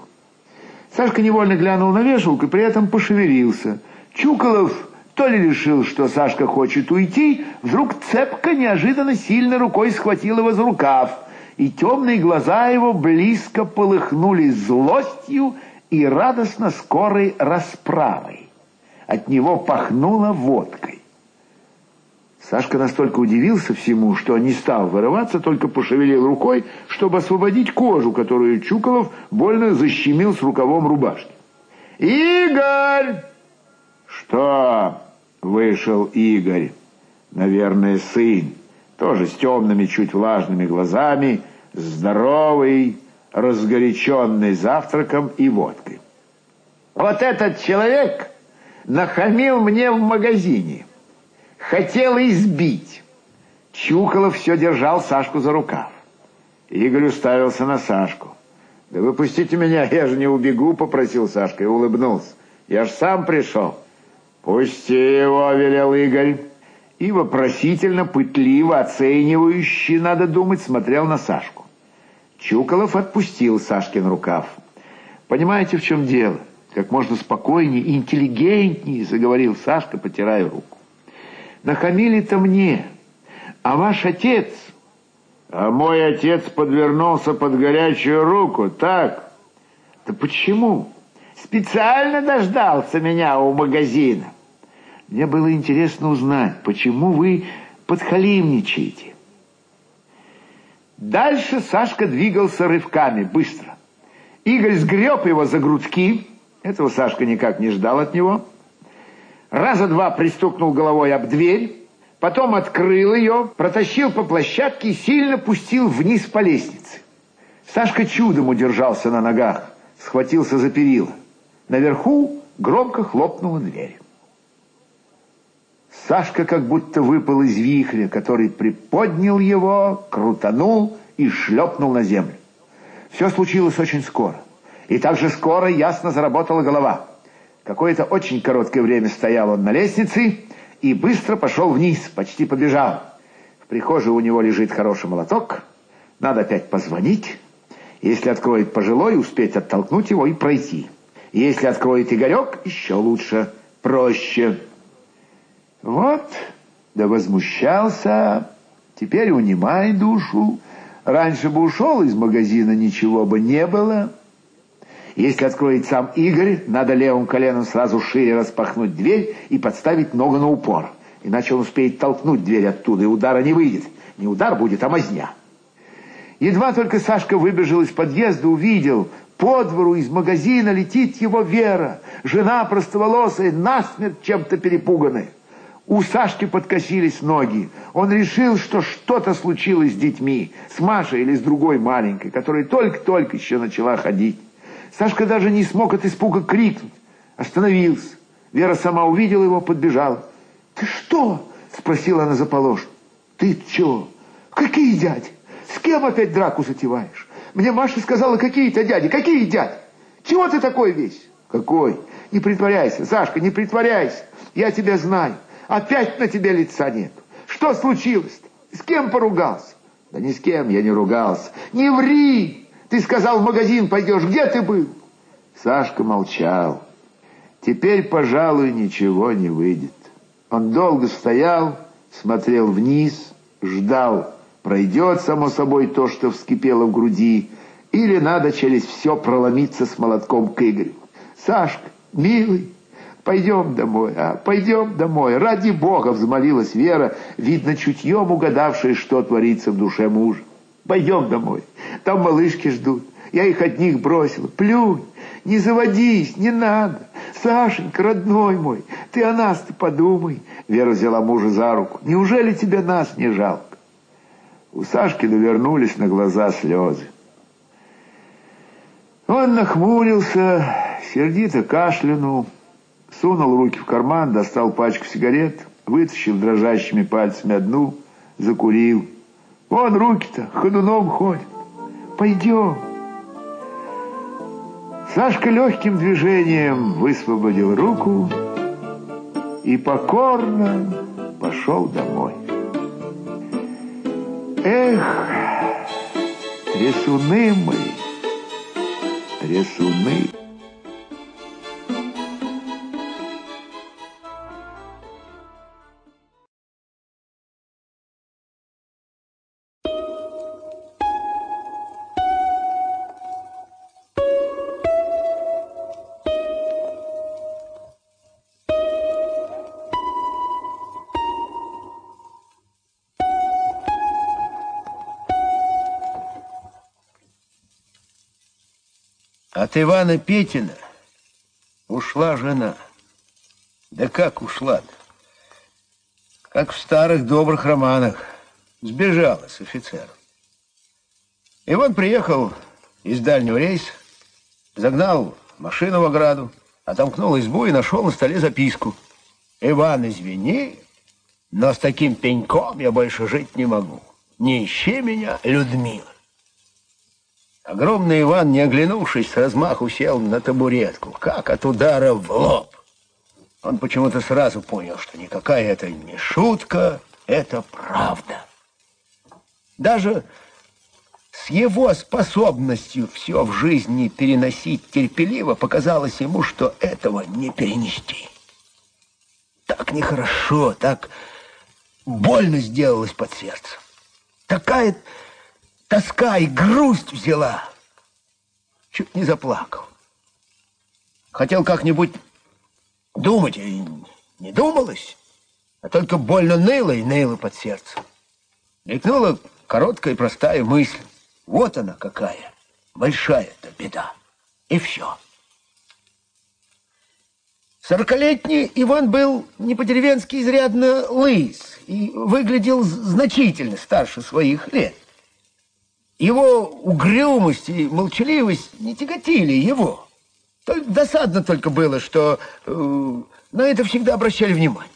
Сашка невольно глянул на вешалку и при этом пошевелился. Чуколов то ли решил, что Сашка хочет уйти, вдруг цепко неожиданно сильно рукой схватил его за рукав, и темные глаза его близко полыхнули злостью и радостно скорой расправой. От него пахнуло водкой. Сашка настолько удивился всему, что не стал вырываться, только пошевелил рукой, чтобы освободить кожу, которую Чуколов больно защемил с рукавом рубашки. «Игорь!» «Что?» Вышел Игорь, наверное, сын, тоже с темными, чуть влажными глазами, здоровый, разгоряченный завтраком и водкой. Вот этот человек нахамил мне в магазине. Хотел избить. Чуколов все держал Сашку за рукав. Игорь уставился на Сашку. «Да выпустите меня, я же не убегу», — попросил Сашка и улыбнулся. «Я ж сам пришел». «Пусти его», — велел Игорь. И вопросительно, пытливо, оценивающе, надо думать, смотрел на Сашку. Чуколов отпустил Сашкин рукав. «Понимаете, в чем дело?» Как можно спокойнее, интеллигентнее, заговорил Сашка, потирая руку. «Нахамили-то мне, а ваш отец...» «А мой отец подвернулся под горячую руку, так?» «Да почему?» «Специально дождался меня у магазина». Мне было интересно узнать, почему вы подхалимничаете. Дальше Сашка двигался рывками, быстро. Игорь сгреб его за грудки. Этого Сашка никак не ждал от него. Раза два пристукнул головой об дверь. Потом открыл ее, протащил по площадке и сильно пустил вниз по лестнице. Сашка чудом удержался на ногах, схватился за перила. Наверху громко хлопнула дверь. Сашка как будто выпал из вихря, который приподнял его, крутанул и шлепнул на землю. Все случилось очень скоро. И также скоро ясно заработала голова. Какое-то очень короткое время стоял он на лестнице и быстро пошел вниз, почти побежал. В прихожей у него лежит хороший молоток. Надо опять позвонить. Если откроет пожилой, успеть оттолкнуть его и пройти. Если откроет Игорек, еще лучше, проще. Вот, да возмущался, теперь унимай душу. Раньше бы ушел из магазина, ничего бы не было. Если откроет сам Игорь, надо левым коленом сразу шире распахнуть дверь и подставить ногу на упор. Иначе он успеет толкнуть дверь оттуда, и удара не выйдет. Не удар будет, а мазня. Едва только Сашка выбежал из подъезда, увидел, по двору из магазина летит его Вера, жена простоволосая, насмерть чем-то перепуганная. У Сашки подкосились ноги. Он решил, что что-то случилось с детьми, с Машей или с другой маленькой, которая только-только еще начала ходить. Сашка даже не смог от испуга крикнуть. Остановился. Вера сама увидела его, подбежала. «Ты что?» – спросила она заполошно. «Ты чё? Какие дяди? С кем опять драку затеваешь? Мне Маша сказала, какие-то дяди. Какие дяди? Чего ты такой весь?» «Какой? Не притворяйся, Сашка, не притворяйся. Я тебя знаю. Опять на тебе лица нет. Что случилось-то? С кем поругался? Да ни с кем я не ругался. Не ври! Ты сказал, в магазин пойдешь. Где ты был? Сашка молчал. Теперь, пожалуй, ничего не выйдет. Он долго стоял, смотрел вниз, ждал, пройдет, само собой, то, что вскипело в груди, или надо через все проломиться с молотком к Игорю. «Сашка, милый, Пойдем домой, а, пойдем домой. Ради Бога, взмолилась Вера, видно, чутьем угадавшая, что творится в душе мужа. Пойдем домой, там малышки ждут. Я их одних бросила. Плюнь, не заводись, не надо. Сашенька, родной мой, ты о нас-то подумай. Вера взяла мужа за руку. Неужели тебе нас не жалко? У Сашки довернулись на глаза слезы. Он нахмурился, сердито кашлянул, Сунул руки в карман, достал пачку сигарет, вытащил дрожащими пальцами одну, закурил. Вон руки-то ходуном ходят. Пойдем. Сашка легким движением высвободил руку и покорно пошел домой. Эх, трясуны мы, трясуны. От Ивана Петина ушла жена. Да как ушла-то? Как в старых добрых романах. Сбежала с офицером. Иван приехал из дальнего рейса, загнал машину в ограду, отомкнул избу и нашел на столе записку. «Иван, извини, но с таким пеньком я больше жить не могу. Не ищи меня, Людмила». Огромный Иван, не оглянувшись, с размаху сел на табуретку, как от удара в лоб. Он почему-то сразу понял, что никакая это не шутка, это правда. Даже с его способностью все в жизни переносить терпеливо показалось ему, что этого не перенести. Так нехорошо, так больно сделалось под сердцем. Такая тоска и грусть взяла. Чуть не заплакал. Хотел как-нибудь думать, и не думалось, а только больно ныло и ныло под сердцем. Мелькнула короткая и простая мысль. Вот она какая, большая-то беда. И все. Сорокалетний Иван был не по-деревенски изрядно лыс и выглядел значительно старше своих лет. Его угрюмость и молчаливость не тяготили его. Досадно только было, что э, на это всегда обращали внимание.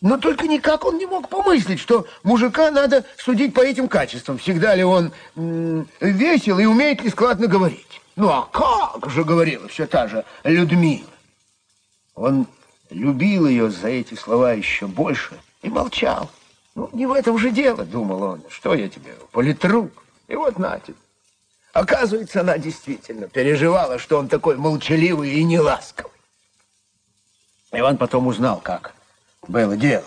Но только никак он не мог помыслить, что мужика надо судить по этим качествам. Всегда ли он э, весел и умеет ли складно говорить. Ну а как же говорила все та же Людмила. Он любил ее за эти слова еще больше и молчал. Ну, не в этом же дело, думал он. Что я тебе, политрук? И вот на тебе. Оказывается, она действительно переживала, что он такой молчаливый и неласковый. Иван потом узнал, как было дело.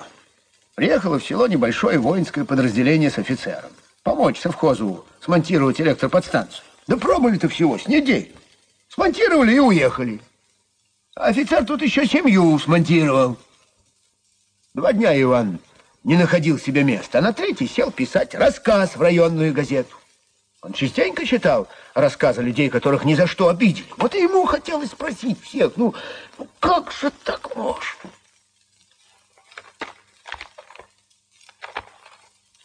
Приехало в село небольшое воинское подразделение с офицером. Помочь совхозу смонтировать электроподстанцию. Да пробовали-то всего с неделю. Смонтировали и уехали. А офицер тут еще семью смонтировал. Два дня Иван не находил себе места, а на третий сел писать рассказ в районную газету. Он частенько читал рассказы людей, которых ни за что обидели. Вот и ему хотелось спросить всех, ну, ну как же так можно?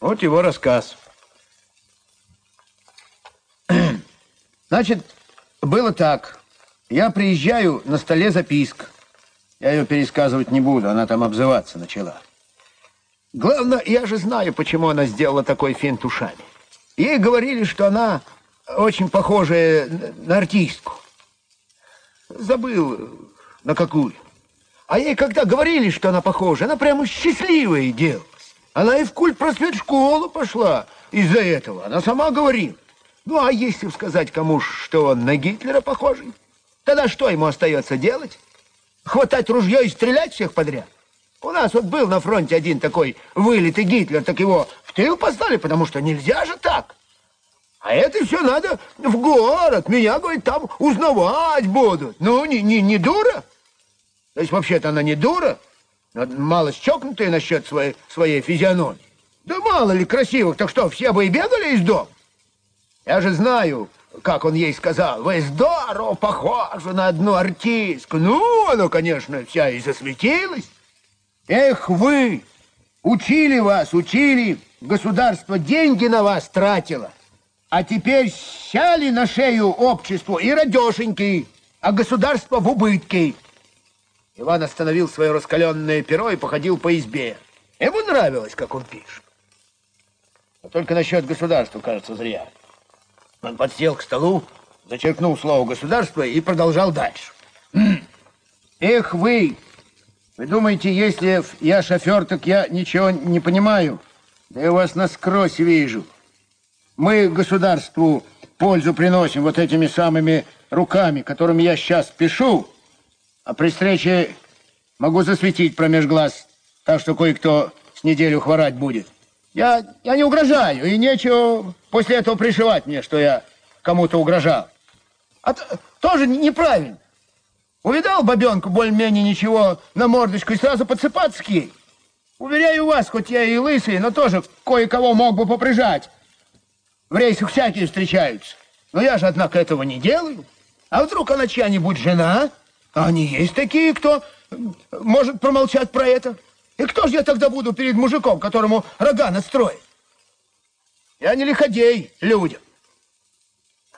Вот его рассказ. Значит, было так. Я приезжаю, на столе записка. Я ее пересказывать не буду, она там обзываться начала. Главное, я же знаю, почему она сделала такой финт ушами. Ей говорили, что она очень похожая на артистку. Забыл, на какую. А ей когда говорили, что она похожа, она прямо счастливая делалась. Она и в культ просвет школу пошла из-за этого. Она сама говорила. Ну, а если сказать кому, что он на Гитлера похожий, тогда что ему остается делать? Хватать ружье и стрелять всех подряд? У нас вот был на фронте один такой вылитый Гитлер, так его в тыл послали, потому что нельзя же так. А это все надо в город. Меня, говорит, там узнавать будут. Ну, не, не, не дура? То есть, вообще-то она не дура, но мало счокнутая насчет своей, своей физиономии. Да мало ли красивых, так что, все бы и бегали из дома? Я же знаю, как он ей сказал, вы здорово похожи на одну артистку. Ну, оно, конечно, вся и засветилась. Эх вы, учили вас, учили, государство деньги на вас тратило. А теперь сяли на шею обществу и радешеньки, а государство в убытке. Иван остановил свое раскаленное перо и походил по избе. Ему нравилось, как он пишет. Но только насчет государства, кажется, зря. Он подсел к столу, зачеркнул слово «государство» и продолжал дальше. Эх вы! Вы думаете, если я шофер, так я ничего не понимаю? Да я вас насквозь вижу. Мы государству пользу приносим вот этими самыми руками, которыми я сейчас пишу, а при встрече могу засветить промеж глаз, так что кое-кто с неделю хворать будет. Я, я не угрожаю, и нечего после этого пришивать мне, что я кому-то угрожал. А то, тоже неправильно. Увидал бабенку более-менее ничего на мордочку и сразу подсыпаться к ей. Уверяю вас, хоть я и лысый, но тоже кое-кого мог бы поприжать. В рейсах всякие встречаются. Но я же, однако, этого не делаю. А вдруг она чья-нибудь жена? А они есть такие, кто может промолчать про это. И кто же я тогда буду перед мужиком, которому рога настроит? Я не лиходей людям.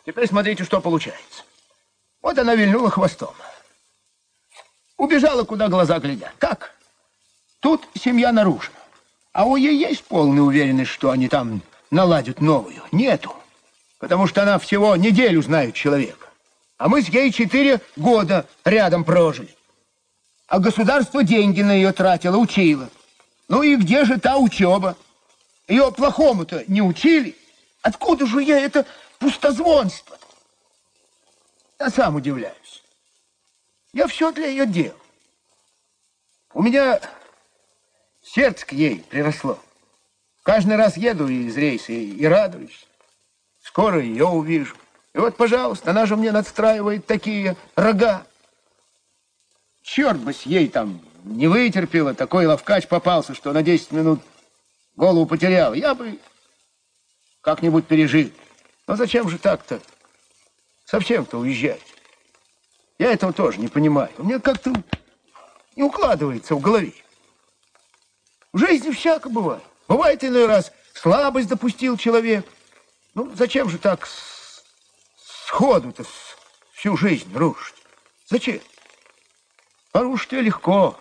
Теперь смотрите, что получается. Вот она вильнула хвостом. Убежала, куда глаза глядят. Как? Тут семья нарушена. А у ей есть полная уверенность, что они там наладят новую? Нету. Потому что она всего неделю знает человека. А мы с ей четыре года рядом прожили. А государство деньги на ее тратило, учило. Ну и где же та учеба? Ее плохому-то не учили. Откуда же я это пустозвонство? Я сам удивляюсь. Я все для ее дел. У меня сердце к ей приросло. Каждый раз еду из рейса и, и радуюсь. Скоро ее увижу. И вот, пожалуйста, она же мне надстраивает такие рога. Черт бы с ей там не вытерпела, такой ловкач попался, что на 10 минут голову потерял. Я бы как-нибудь пережил. Но зачем же так-то? Совсем-то уезжать. Я этого тоже не понимаю. У меня как-то не укладывается в голове. В жизни всяко бывает. Бывает иной раз слабость допустил человек. Ну, зачем же так сходу-то всю жизнь рушить? Зачем? Порушить ее легко,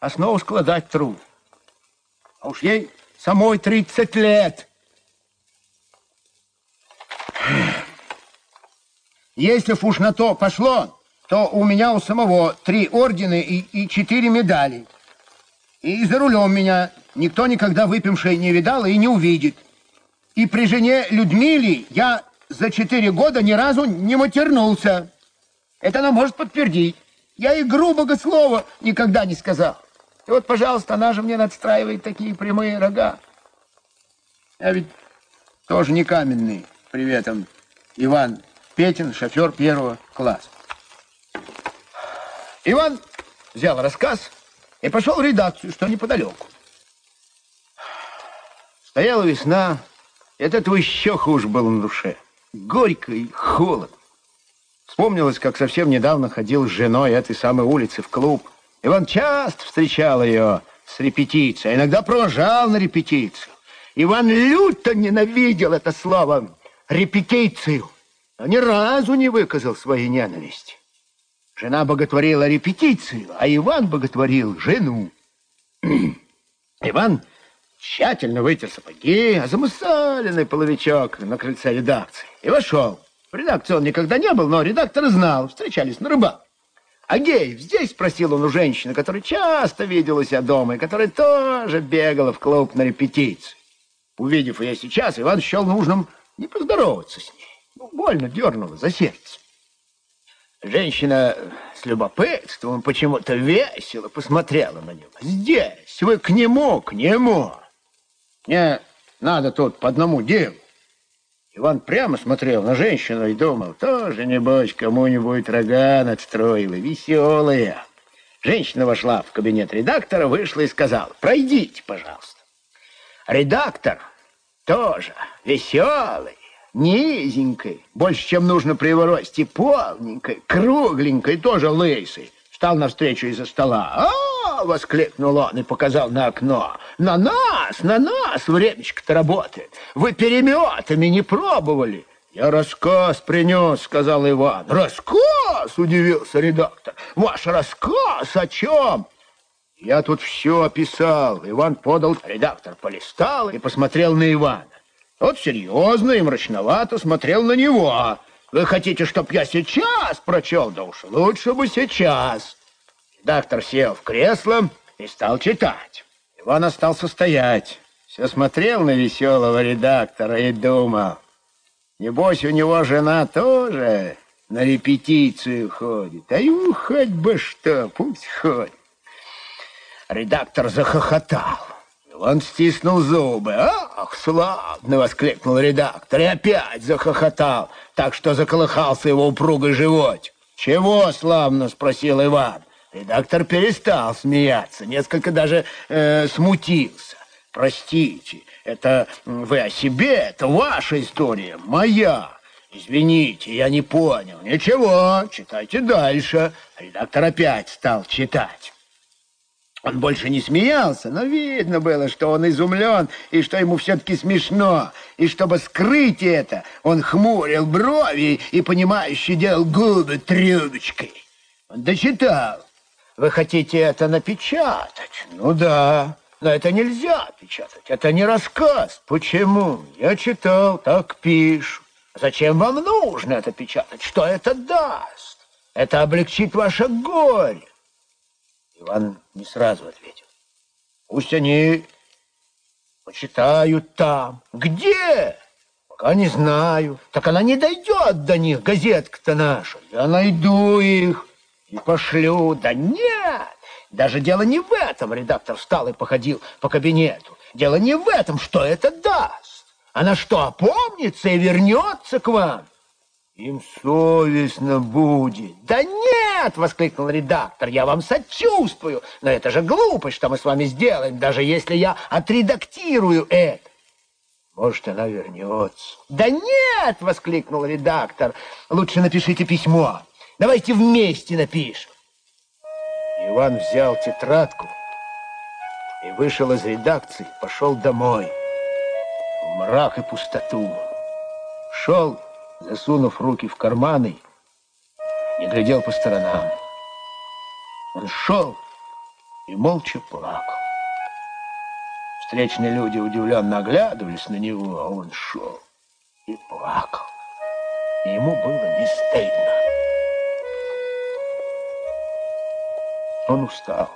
а снова складать труд. А уж ей самой 30 лет. Если уж на то пошло, то у меня у самого три ордена и, и четыре медали. И за рулем меня никто никогда выпивший не видал и не увидит. И при жене Людмиле я за четыре года ни разу не матернулся. Это она может подтвердить. Я и грубого слова никогда не сказал. И вот, пожалуйста, она же мне надстраивает такие прямые рога. Я ведь тоже не каменный. Приветом, Иван Петин, шофер первого класса. Иван взял рассказ и пошел в редакцию, что неподалеку. Стояла весна, и от этого еще хуже было на душе. Горько и холодно. Вспомнилось, как совсем недавно ходил с женой этой самой улицы в клуб. Иван часто встречал ее с репетицией, а иногда провожал на репетицию. Иван люто ненавидел это слово «репетицию». но ни разу не выказал своей ненависти. Жена боготворила репетицию, а Иван боготворил жену. Иван тщательно вытер сапоги, а замусоленный половичок на крыльце редакции и вошел. В редакции он никогда не был, но редактор знал, встречались на рыбалке. А Геев здесь спросил он у женщины, которая часто видела себя дома и которая тоже бегала в клуб на репетиции. Увидев ее сейчас, Иван счел нужным не поздороваться с ней. Ну, больно дернуло за сердце. Женщина с любопытством почему-то весело посмотрела на него. «Здесь, вы к нему, к нему!» «Мне надо тут по одному делу». Иван прямо смотрел на женщину и думал, тоже, небось, кому-нибудь рога надстроила, веселая. Женщина вошла в кабинет редактора, вышла и сказала, пройдите, пожалуйста. Редактор тоже веселый, низенькой, больше, чем нужно при его росте, полненькой, кругленькой, тоже лысый. Встал навстречу из-за стола. «А!» — воскликнул он и показал на окно. «На нас, на нас времечко-то работает. Вы переметами не пробовали?» «Я рассказ принес», — сказал Иван. «Рассказ?» — удивился редактор. «Ваш рассказ о чем?» «Я тут все описал». Иван подал, редактор полистал и посмотрел на Ивана. Тот серьезно и мрачновато смотрел на него. Вы хотите, чтоб я сейчас прочел? Да уж лучше бы сейчас. Доктор сел в кресло и стал читать. Иван остался стоять. Все смотрел на веселого редактора и думал. Небось, у него жена тоже на репетицию ходит. А ему хоть бы что, пусть ходит. Редактор захохотал. Он стиснул зубы. «Ах, славно!» — воскликнул редактор и опять захохотал, так что заколыхался его упругой животик. «Чего славно?» — спросил Иван. Редактор перестал смеяться, несколько даже э, смутился. «Простите, это вы о себе, это ваша история, моя. Извините, я не понял. Ничего, читайте дальше». Редактор опять стал читать. Он больше не смеялся, но видно было, что он изумлен и что ему все-таки смешно. И чтобы скрыть это, он хмурил брови и, понимающе делал губы трубочкой. Он дочитал. Вы хотите это напечатать? Ну да, но это нельзя печатать. Это не рассказ. Почему? Я читал, так пишу. Зачем вам нужно это печатать? Что это даст? Это облегчит ваше горе. Иван не сразу ответил. Пусть они почитают там. Где? Пока не знаю. Так она не дойдет до них, газетка-то наша. Я найду их и пошлю. Да нет! Даже дело не в этом. Редактор встал и походил по кабинету. Дело не в этом, что это даст. Она что, опомнится и вернется к вам? Им совестно будет. Да нет, воскликнул редактор, я вам сочувствую. Но это же глупость, что мы с вами сделаем, даже если я отредактирую это. Может, она вернется. Да нет, воскликнул редактор, лучше напишите письмо. Давайте вместе напишем. Иван взял тетрадку и вышел из редакции, пошел домой. В мрак и пустоту. Шел засунув руки в карманы, не глядел по сторонам. Он шел и молча плакал. Встречные люди удивленно оглядывались на него, а он шел и плакал. И ему было не стыдно. Он устал.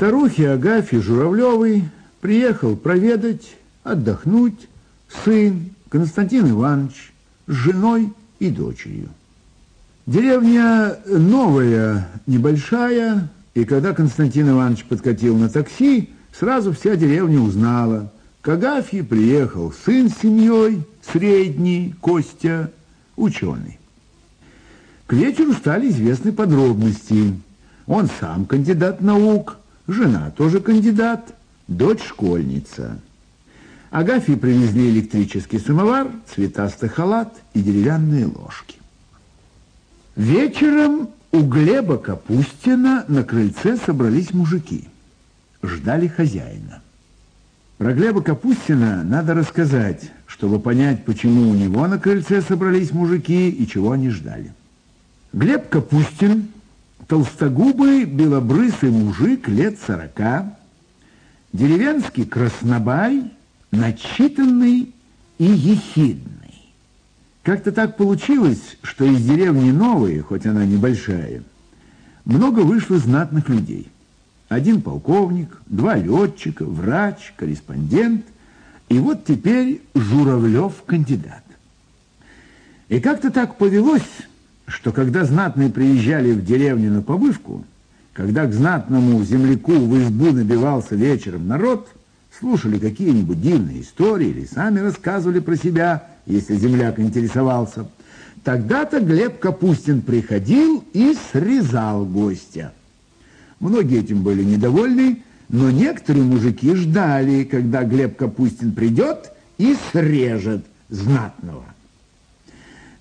Старухе Агафье Журавлевой приехал проведать, отдохнуть сын Константин Иванович с женой и дочерью. Деревня новая, небольшая, и когда Константин Иванович подкатил на такси, сразу вся деревня узнала. К Агафье приехал сын с семьей, средний, Костя, ученый. К вечеру стали известны подробности. Он сам кандидат наук, Жена тоже кандидат, дочь школьница. Агафье привезли электрический самовар, цветастый халат и деревянные ложки. Вечером у Глеба Капустина на крыльце собрались мужики. Ждали хозяина. Про Глеба Капустина надо рассказать, чтобы понять, почему у него на крыльце собрались мужики и чего они ждали. Глеб Капустин, толстогубый, белобрысый мужик лет сорока, деревенский краснобай, начитанный и ехидный. Как-то так получилось, что из деревни Новой, хоть она небольшая, много вышло знатных людей. Один полковник, два летчика, врач, корреспондент, и вот теперь Журавлев кандидат. И как-то так повелось, что когда знатные приезжали в деревню на повышку, когда к знатному земляку в избу набивался вечером народ, слушали какие-нибудь дивные истории или сами рассказывали про себя, если земляк интересовался, тогда-то Глеб Капустин приходил и срезал гостя. Многие этим были недовольны, но некоторые мужики ждали, когда Глеб Капустин придет и срежет знатного.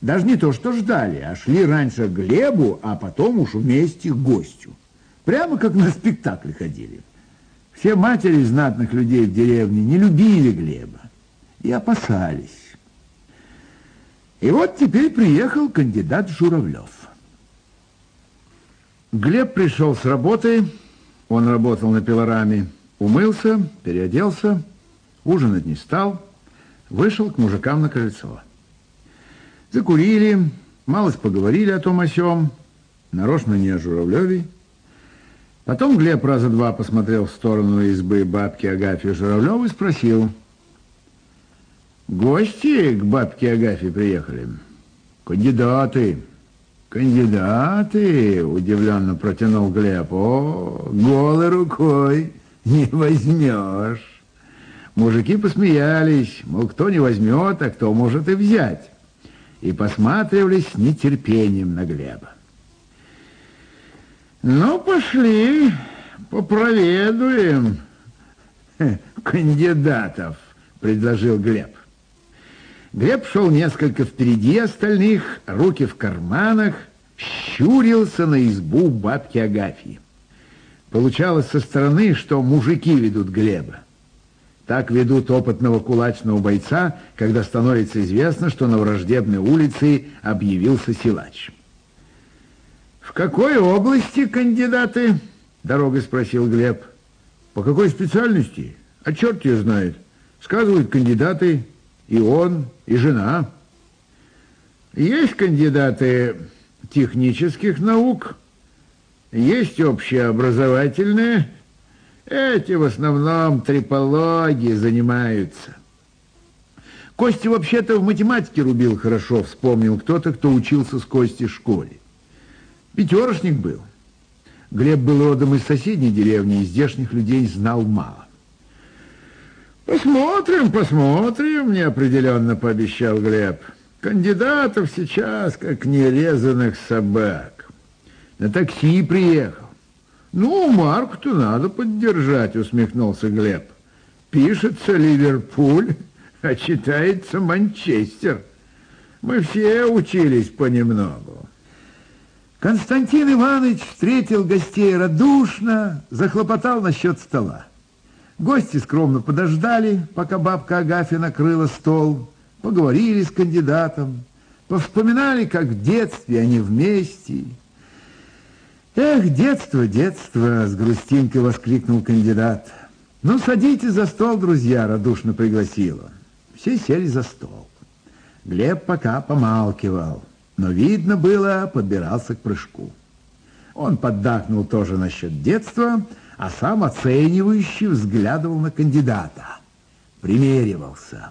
Даже не то, что ждали, а шли раньше к Глебу, а потом уж вместе к гостю. Прямо как на спектакль ходили. Все матери знатных людей в деревне не любили Глеба и опасались. И вот теперь приехал кандидат Журавлев. Глеб пришел с работы, он работал на пилораме, умылся, переоделся, ужинать не стал, вышел к мужикам на крыльцо. Закурили, малость поговорили о том о сём, нарочно не о Журавлеве. Потом Глеб раза два посмотрел в сторону избы бабки Агафьи Журавлевой и спросил. Гости к бабке Агафье приехали? Кандидаты. Кандидаты, удивленно протянул Глеб. О, голой рукой не возьмешь. Мужики посмеялись, мол, кто не возьмет, а кто может и взять. И посматривались с нетерпением на Глеба. Ну, пошли, попроведуем кандидатов, предложил Глеб. Глеб шел несколько впереди остальных, руки в карманах, щурился на избу бабки Агафьи. Получалось со стороны, что мужики ведут Глеба. Так ведут опытного кулачного бойца, когда становится известно, что на враждебной улице объявился силач. «В какой области кандидаты?» — дорогой спросил Глеб. «По какой специальности? А черт ее знает. Сказывают кандидаты, и он, и жена. Есть кандидаты технических наук, есть общеобразовательные. Эти в основном трипологии занимаются. Костя вообще-то в математике рубил хорошо, вспомнил кто-то, кто учился с Костей в школе. Пятерошник был. Глеб был родом из соседней деревни, и здешних людей знал мало. Посмотрим, посмотрим, неопределенно пообещал Глеб. Кандидатов сейчас как нерезанных собак. На такси приехал. Ну, Марку-то надо поддержать, усмехнулся Глеб. Пишется Ливерпуль, а читается Манчестер. Мы все учились понемногу. Константин Иванович встретил гостей радушно, захлопотал насчет стола. Гости скромно подождали, пока бабка Агафья накрыла стол, поговорили с кандидатом, повспоминали, как в детстве они вместе. «Эх, детство, детство!» — с грустинкой воскликнул кандидат. «Ну, садитесь за стол, друзья!» — радушно пригласила. Все сели за стол. Глеб пока помалкивал но видно было, подбирался к прыжку. Он поддакнул тоже насчет детства, а сам оценивающе взглядывал на кандидата. Примеривался.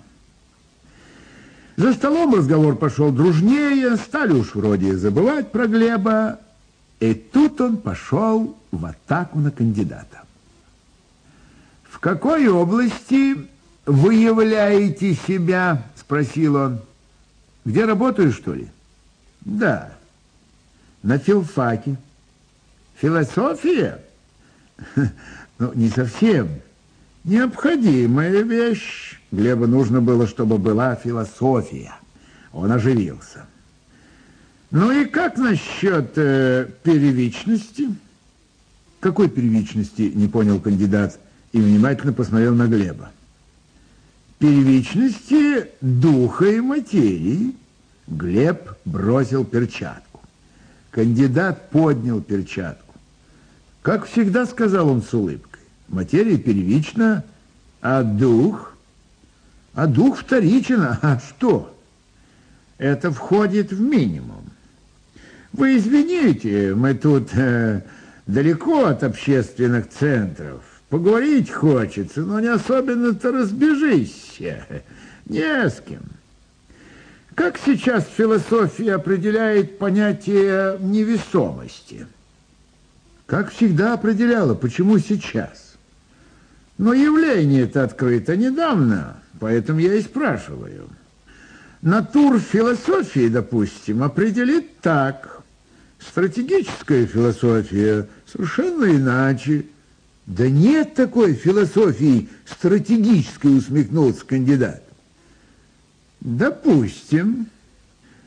За столом разговор пошел дружнее, стали уж вроде забывать про Глеба, и тут он пошел в атаку на кандидата. «В какой области вы являете себя?» — спросил он. «Где работаешь, что ли?» Да, на филфаке. Философия? Ну, не совсем. Необходимая вещь. Глебу нужно было, чтобы была философия. Он оживился. Ну и как насчет э, первичности? Какой первичности, не понял кандидат и внимательно посмотрел на Глеба. Первичности духа и материи. Глеб бросил перчатку. Кандидат поднял перчатку. Как всегда, сказал он с улыбкой, материя первична, а дух... А дух вторичен, а что? Это входит в минимум. Вы извините, мы тут э, далеко от общественных центров. Поговорить хочется, но не особенно-то разбежишься. Не с кем. Как сейчас философия определяет понятие невесомости? Как всегда определяла, почему сейчас? Но явление это открыто недавно, поэтому я и спрашиваю. Натур философии, допустим, определит так. Стратегическая философия совершенно иначе. Да нет такой философии стратегической, усмехнулся кандидат. Допустим.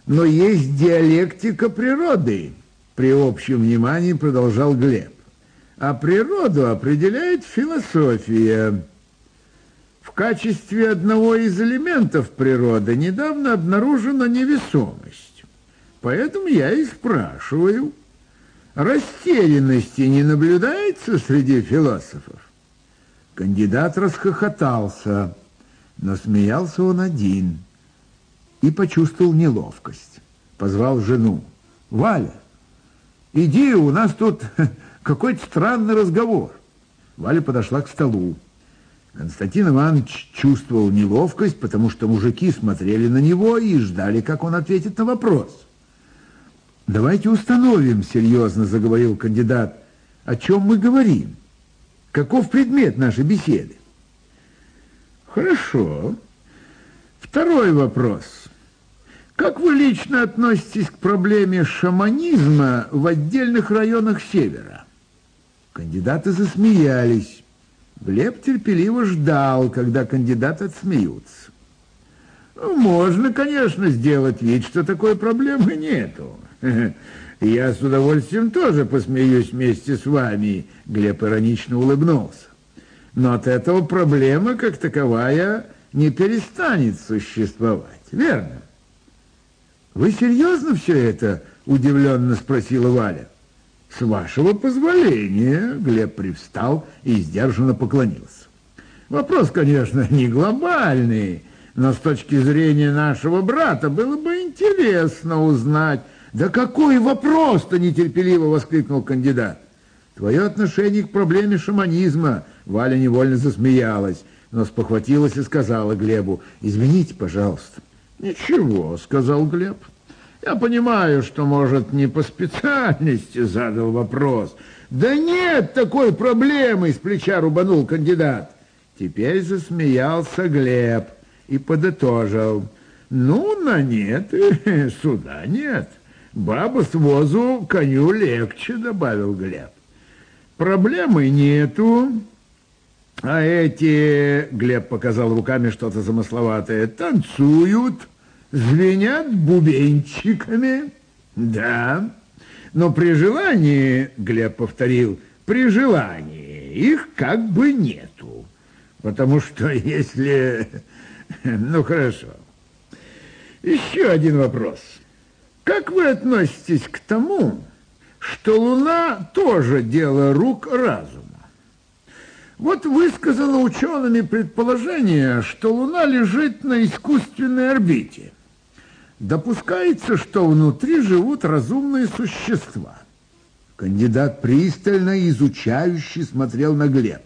Но есть диалектика природы, при общем внимании продолжал Глеб. А природу определяет философия. В качестве одного из элементов природы недавно обнаружена невесомость. Поэтому я и спрашиваю, растерянности не наблюдается среди философов? Кандидат расхохотался, но смеялся он один – и почувствовал неловкость. Позвал жену. «Валя, иди, у нас тут какой-то странный разговор». Валя подошла к столу. Константин Иванович чувствовал неловкость, потому что мужики смотрели на него и ждали, как он ответит на вопрос. «Давайте установим», — серьезно заговорил кандидат, — «о чем мы говорим? Каков предмет нашей беседы?» «Хорошо. Второй вопрос. Как вы лично относитесь к проблеме шаманизма в отдельных районах Севера? Кандидаты засмеялись. Глеб терпеливо ждал, когда кандидаты отсмеются. Ну, можно, конечно, сделать вид, что такой проблемы нету. Я с удовольствием тоже посмеюсь вместе с вами, Глеб иронично улыбнулся. Но от этого проблема, как таковая, не перестанет существовать, верно? «Вы серьезно все это?» – удивленно спросила Валя. «С вашего позволения», – Глеб привстал и сдержанно поклонился. «Вопрос, конечно, не глобальный, но с точки зрения нашего брата было бы интересно узнать...» «Да какой вопрос-то?» – нетерпеливо воскликнул кандидат. «Твое отношение к проблеме шаманизма...» Валя невольно засмеялась, но спохватилась и сказала Глебу, «Извините, пожалуйста». «Ничего», — сказал Глеб. «Я понимаю, что, может, не по специальности задал вопрос». «Да нет такой проблемы!» — с плеча рубанул кандидат. Теперь засмеялся Глеб и подытожил. «Ну, на нет, суда нет. Баба с возу коню легче», — добавил Глеб. «Проблемы нету, а эти...» — Глеб показал руками что-то замысловатое. «Танцуют» звенят бубенчиками. Да, но при желании, Глеб повторил, при желании их как бы нету. Потому что если... Ну, хорошо. Еще один вопрос. Как вы относитесь к тому, что Луна тоже дело рук разума? Вот высказано учеными предположение, что Луна лежит на искусственной орбите – Допускается, что внутри живут разумные существа. Кандидат пристально изучающий смотрел на Глеба.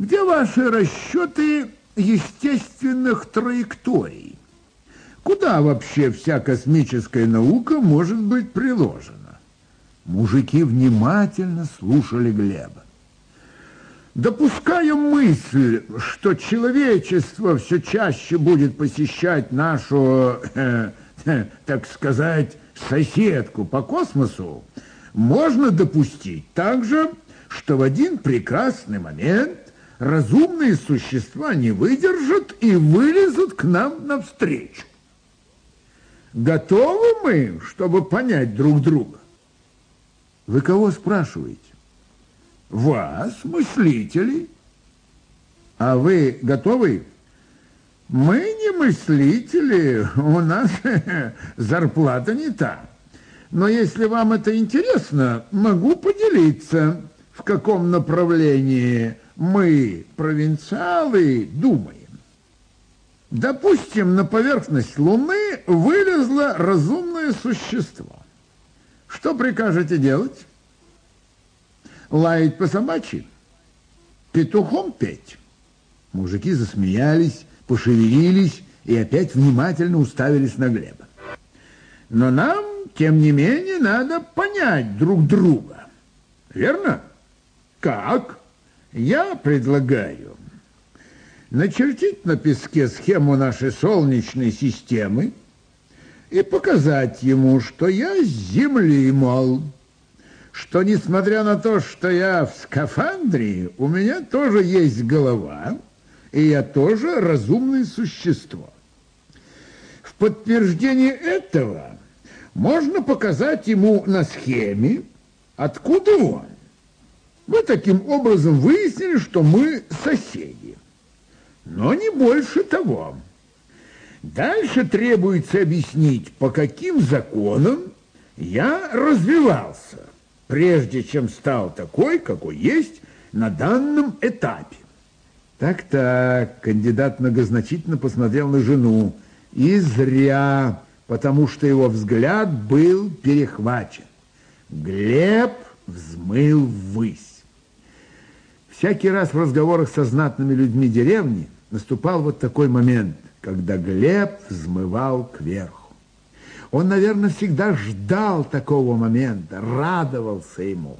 Где ваши расчеты естественных траекторий? Куда вообще вся космическая наука может быть приложена? Мужики внимательно слушали Глеба. Допуская мысль, что человечество все чаще будет посещать нашу, э, э, так сказать, соседку по космосу, можно допустить также, что в один прекрасный момент разумные существа не выдержат и вылезут к нам навстречу. Готовы мы, чтобы понять друг друга? Вы кого спрашиваете? Вас, мыслителей. А вы готовы? Мы не мыслители, у нас зарплата не та. Но если вам это интересно, могу поделиться, в каком направлении мы, провинциалы, думаем. Допустим, на поверхность Луны вылезло разумное существо. Что прикажете делать? Лаять по собачьи? Петухом петь? Мужики засмеялись, пошевелились и опять внимательно уставились на Глеба. Но нам, тем не менее, надо понять друг друга. Верно? Как? Я предлагаю начертить на песке схему нашей Солнечной системы и показать ему, что я с Земли, мол, что, несмотря на то, что я в скафандре, у меня тоже есть голова, и я тоже разумное существо. В подтверждение этого можно показать ему на схеме, откуда он. Мы таким образом выяснили, что мы соседи но не больше того. Дальше требуется объяснить, по каким законам я развивался, прежде чем стал такой, какой есть на данном этапе. Так-так, кандидат многозначительно посмотрел на жену. И зря, потому что его взгляд был перехвачен. Глеб взмыл ввысь. Всякий раз в разговорах со знатными людьми деревни наступал вот такой момент, когда Глеб взмывал кверху. Он, наверное, всегда ждал такого момента, радовался ему.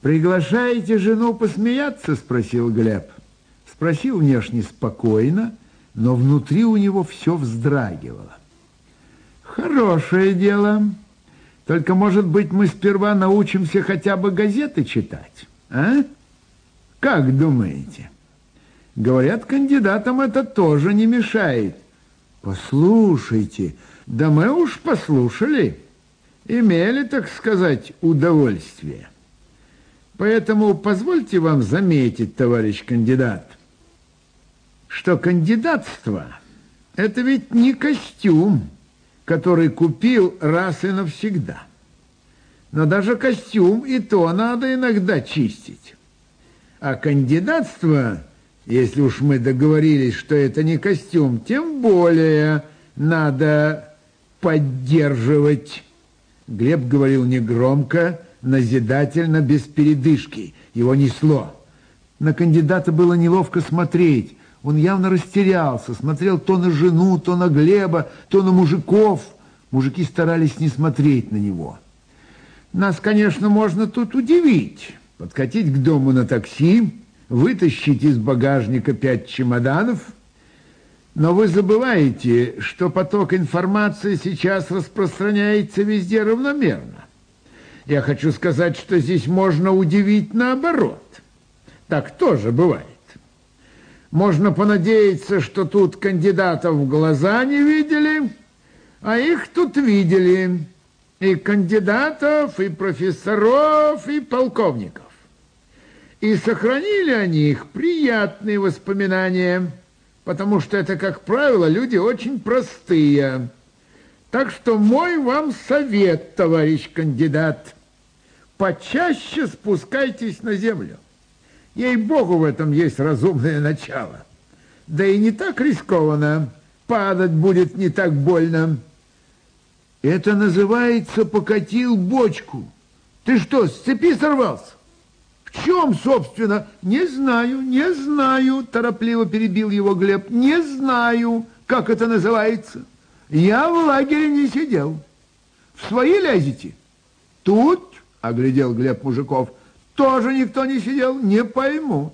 «Приглашаете жену посмеяться?» – спросил Глеб. Спросил внешне спокойно, но внутри у него все вздрагивало. «Хорошее дело. Только, может быть, мы сперва научимся хотя бы газеты читать?» А? Как думаете? Говорят, кандидатам это тоже не мешает. Послушайте, да мы уж послушали. Имели, так сказать, удовольствие. Поэтому позвольте вам заметить, товарищ кандидат, что кандидатство – это ведь не костюм, который купил раз и навсегда – но даже костюм и то надо иногда чистить. А кандидатство, если уж мы договорились, что это не костюм, тем более надо поддерживать. Глеб говорил негромко, назидательно, без передышки. Его несло. На кандидата было неловко смотреть. Он явно растерялся, смотрел то на жену, то на Глеба, то на мужиков. Мужики старались не смотреть на него. Нас, конечно, можно тут удивить. Подкатить к дому на такси, вытащить из багажника пять чемоданов. Но вы забываете, что поток информации сейчас распространяется везде равномерно. Я хочу сказать, что здесь можно удивить наоборот. Так тоже бывает. Можно понадеяться, что тут кандидатов в глаза не видели, а их тут видели и кандидатов, и профессоров, и полковников. И сохранили о них приятные воспоминания, потому что это, как правило, люди очень простые. Так что мой вам совет, товарищ кандидат, почаще спускайтесь на землю. Ей-богу, в этом есть разумное начало. Да и не так рискованно, падать будет не так больно. Это называется покатил бочку. Ты что, с цепи сорвался? В чем, собственно? Не знаю, не знаю, торопливо перебил его Глеб. Не знаю, как это называется. Я в лагере не сидел. В свои лезете? Тут, оглядел Глеб мужиков, тоже никто не сидел, не пойму.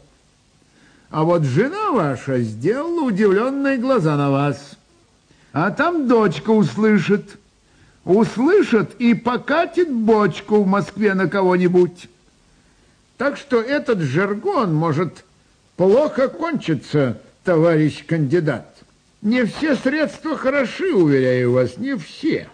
А вот жена ваша сделала удивленные глаза на вас. А там дочка услышит услышит и покатит бочку в Москве на кого-нибудь. Так что этот жаргон может плохо кончиться, товарищ кандидат. Не все средства хороши, уверяю вас, не все.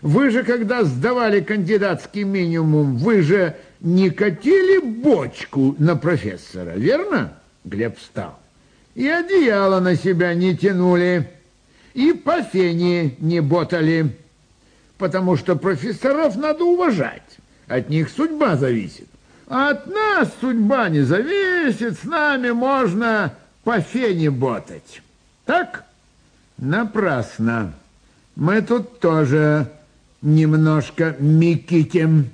Вы же, когда сдавали кандидатский минимум, вы же не катили бочку на профессора, верно? Глеб встал. И одеяло на себя не тянули, и по фене не ботали, потому что профессоров надо уважать, от них судьба зависит. А от нас судьба не зависит, с нами можно по фене ботать. Так? Напрасно. Мы тут тоже немножко микитим.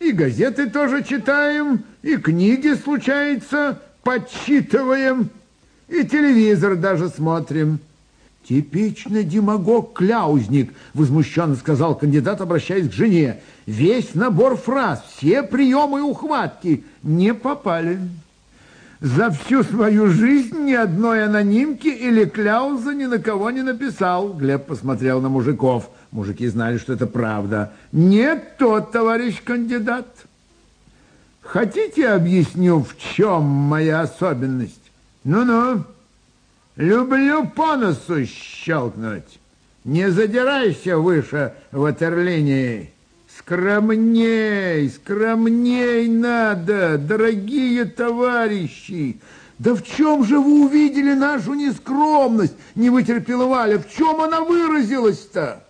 И газеты тоже читаем, и книги, случается, подсчитываем, и телевизор даже смотрим. Типичный демагог-кляузник, возмущенно сказал кандидат, обращаясь к жене. Весь набор фраз, все приемы и ухватки не попали. За всю свою жизнь ни одной анонимки или кляуза ни на кого не написал. Глеб посмотрел на мужиков. Мужики знали, что это правда. Нет тот, товарищ кандидат. Хотите, объясню, в чем моя особенность? Ну-ну, люблю по носу щелкнуть. Не задирайся выше ватерлинии. Скромней, скромней надо, дорогие товарищи. Да в чем же вы увидели нашу нескромность, не вытерпела Валя? В чем она выразилась-то?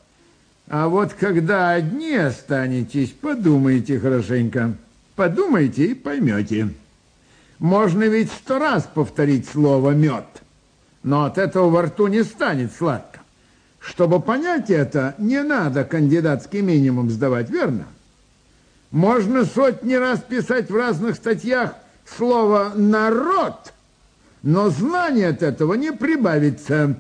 А вот когда одни останетесь, подумайте хорошенько. Подумайте и поймете. Можно ведь сто раз повторить слово «мед», но от этого во рту не станет сладко. Чтобы понять это, не надо кандидатский минимум сдавать, верно? Можно сотни раз писать в разных статьях слово «народ», но знание от этого не прибавится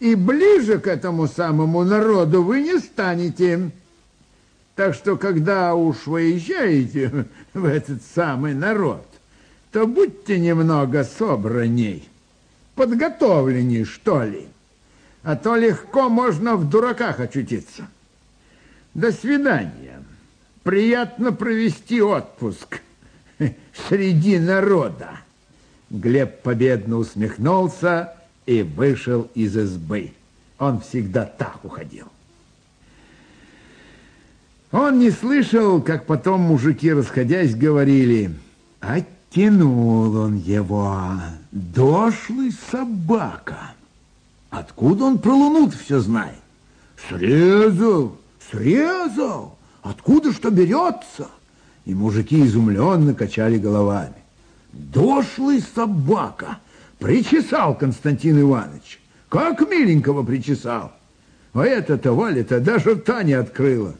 и ближе к этому самому народу вы не станете. Так что, когда уж выезжаете в этот самый народ, то будьте немного собранней, подготовленней, что ли. А то легко можно в дураках очутиться. До свидания. Приятно провести отпуск среди народа. Глеб победно усмехнулся и вышел из избы. Он всегда так уходил. Он не слышал, как потом мужики, расходясь, говорили, оттянул он его, дошлый собака. Откуда он про луну все знает? Срезал, срезал, откуда что берется? И мужики изумленно качали головами. Дошлый собака, Причесал Константин Иванович. Как миленького причесал. А это-то Валя-то даже рта не открыла.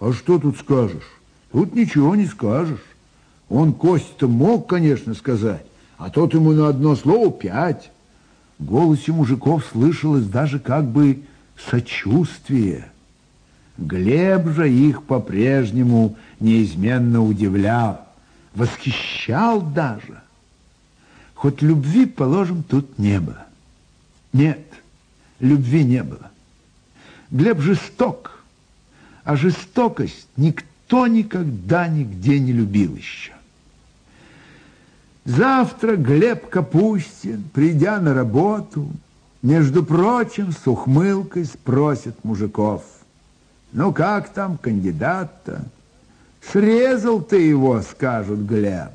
А что тут скажешь? Тут ничего не скажешь. Он Кость-то мог, конечно, сказать, а тот ему на одно слово пять. В голосе мужиков слышалось даже как бы сочувствие. Глеб же их по-прежнему неизменно удивлял, восхищал даже. Хоть любви, положим, тут не было. Нет, любви не было. Глеб жесток, а жестокость никто никогда нигде не любил еще. Завтра Глеб Капустин, придя на работу, между прочим, с ухмылкой спросит мужиков, ну как там кандидат-то? Срезал ты его, скажут Глеб.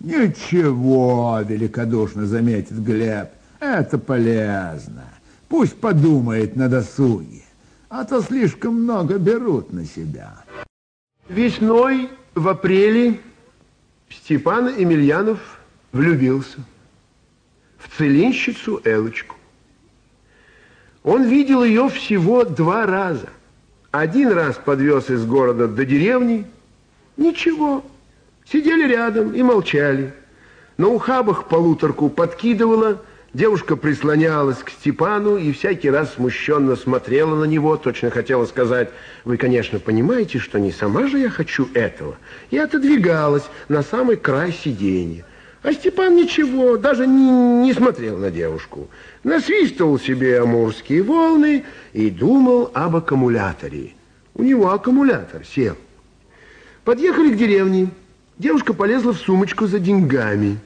Ничего, великодушно заметит Глеб, это полезно. Пусть подумает на досуге, а то слишком много берут на себя. Весной, в апреле, Степан Емельянов влюбился в целинщицу Элочку. Он видел ее всего два раза. Один раз подвез из города до деревни, ничего, Сидели рядом и молчали. На ухабах полуторку подкидывала, девушка прислонялась к Степану и всякий раз смущенно смотрела на него, точно хотела сказать, вы, конечно, понимаете, что не сама же я хочу этого. И отодвигалась на самый край сиденья. А Степан ничего, даже не, не смотрел на девушку. Насвистывал себе амурские волны и думал об аккумуляторе. У него аккумулятор сел. Подъехали к деревне. Девушка полезла в сумочку за деньгами.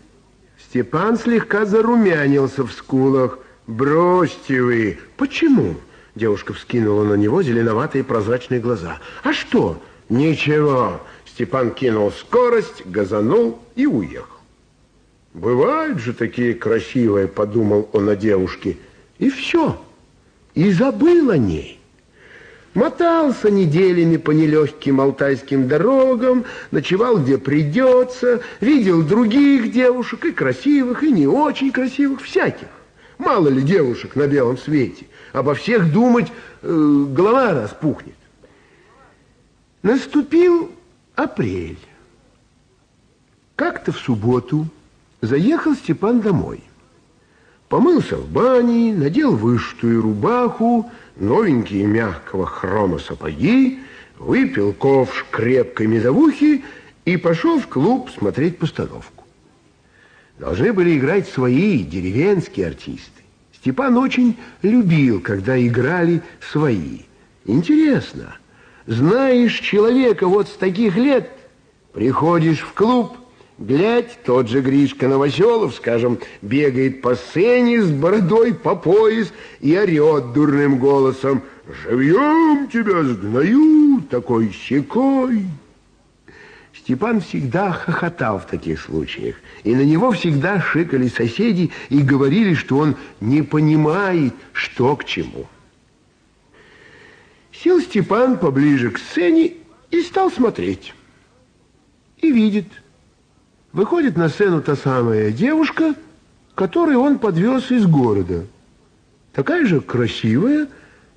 Степан слегка зарумянился в скулах. «Бросьте вы!» «Почему?» Девушка вскинула на него зеленоватые прозрачные глаза. «А что?» «Ничего!» Степан кинул скорость, газанул и уехал. «Бывают же такие красивые», — подумал он о девушке. И все. И забыл о ней. Мотался неделями по нелегким алтайским дорогам, ночевал где придется, видел других девушек, и красивых, и не очень красивых, всяких. Мало ли девушек на белом свете. Обо всех думать э, голова распухнет. Наступил апрель. Как-то в субботу заехал Степан домой. Помылся в бане, надел вышитую рубаху, новенькие мягкого хрома сапоги, выпил ковш крепкой медовухи и пошел в клуб смотреть постановку. Должны были играть свои деревенские артисты. Степан очень любил, когда играли свои. Интересно, знаешь человека вот с таких лет, приходишь в клуб, Глядь, тот же Гришка Новоселов, скажем, бегает по сцене с бородой по пояс и орет дурным голосом «Живьем тебя сгною такой щекой!» Степан всегда хохотал в таких случаях, и на него всегда шикали соседи и говорили, что он не понимает, что к чему. Сел Степан поближе к сцене и стал смотреть. И видит – Выходит на сцену та самая девушка, которую он подвез из города. Такая же красивая,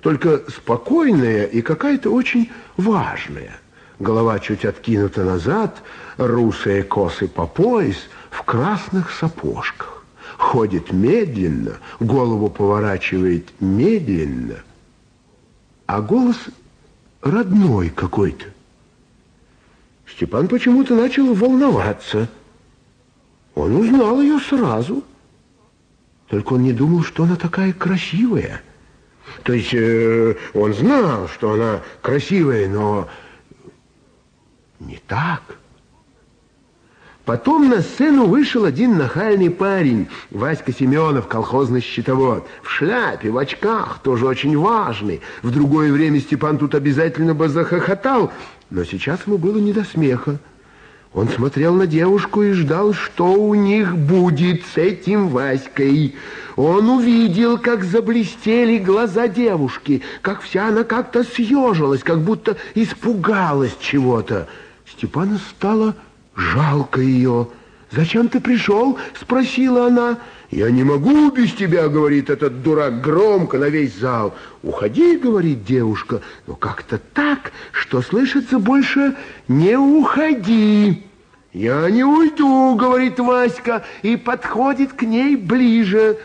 только спокойная и какая-то очень важная. Голова чуть откинута назад, русые косы по пояс, в красных сапожках. Ходит медленно, голову поворачивает медленно, а голос родной какой-то. Степан почему-то начал волноваться – он узнал ее сразу. Только он не думал, что она такая красивая. То есть э, он знал, что она красивая, но не так. Потом на сцену вышел один нахальный парень, Васька Семенов, колхозный счетовод. В шляпе, в очках, тоже очень важный. В другое время Степан тут обязательно бы захохотал, но сейчас ему было не до смеха. Он смотрел на девушку и ждал, что у них будет с этим Васькой. Он увидел, как заблестели глаза девушки, как вся она как-то съежилась, как будто испугалась чего-то. Степану стало жалко ее. «Зачем ты пришел?» — спросила она. «Я не могу без тебя», — говорит этот дурак громко на весь зал. «Уходи», — говорит девушка, — «но как-то так, что слышится больше «не уходи». «Я не уйду», — говорит Васька, и подходит к ней ближе.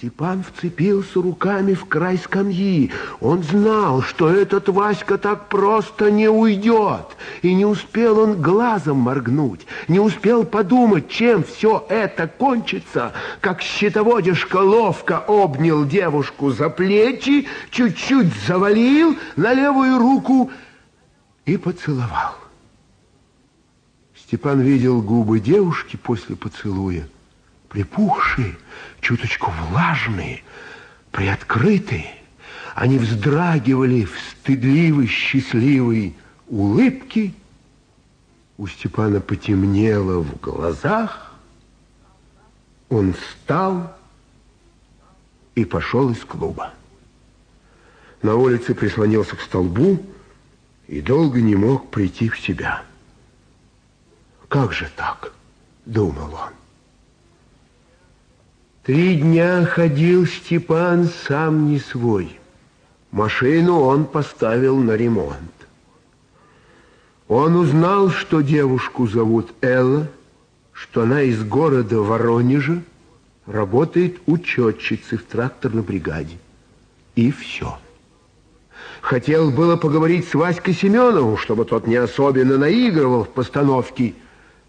Степан вцепился руками в край скамьи. Он знал, что этот Васька так просто не уйдет. И не успел он глазом моргнуть, не успел подумать, чем все это кончится, как щитоводишка ловко обнял девушку за плечи, чуть-чуть завалил на левую руку и поцеловал. Степан видел губы девушки после поцелуя, припухшие, чуточку влажные, приоткрытые. Они вздрагивали в стыдливой, счастливой улыбке. У Степана потемнело в глазах. Он встал и пошел из клуба. На улице прислонился к столбу и долго не мог прийти в себя. Как же так? Думал он. Три дня ходил Степан сам не свой. Машину он поставил на ремонт. Он узнал, что девушку зовут Элла, что она из города Воронежа, работает учетчицей в тракторной бригаде. И все. Хотел было поговорить с Васькой Семеновым, чтобы тот не особенно наигрывал в постановке,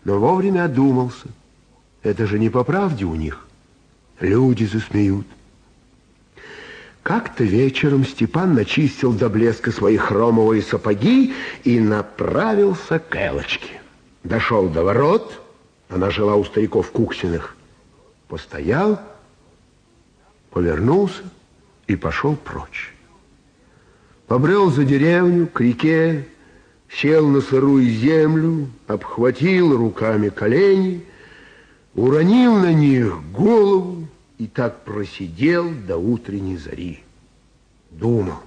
но вовремя одумался. Это же не по правде у них. Люди засмеют. Как-то вечером Степан начистил до блеска свои хромовые сапоги и направился к Элочке. Дошел до ворот, она жила у стариков Куксиных, постоял, повернулся и пошел прочь. Побрел за деревню, к реке, сел на сырую землю, обхватил руками колени, уронил на них голову и так просидел до утренней зари. Думал.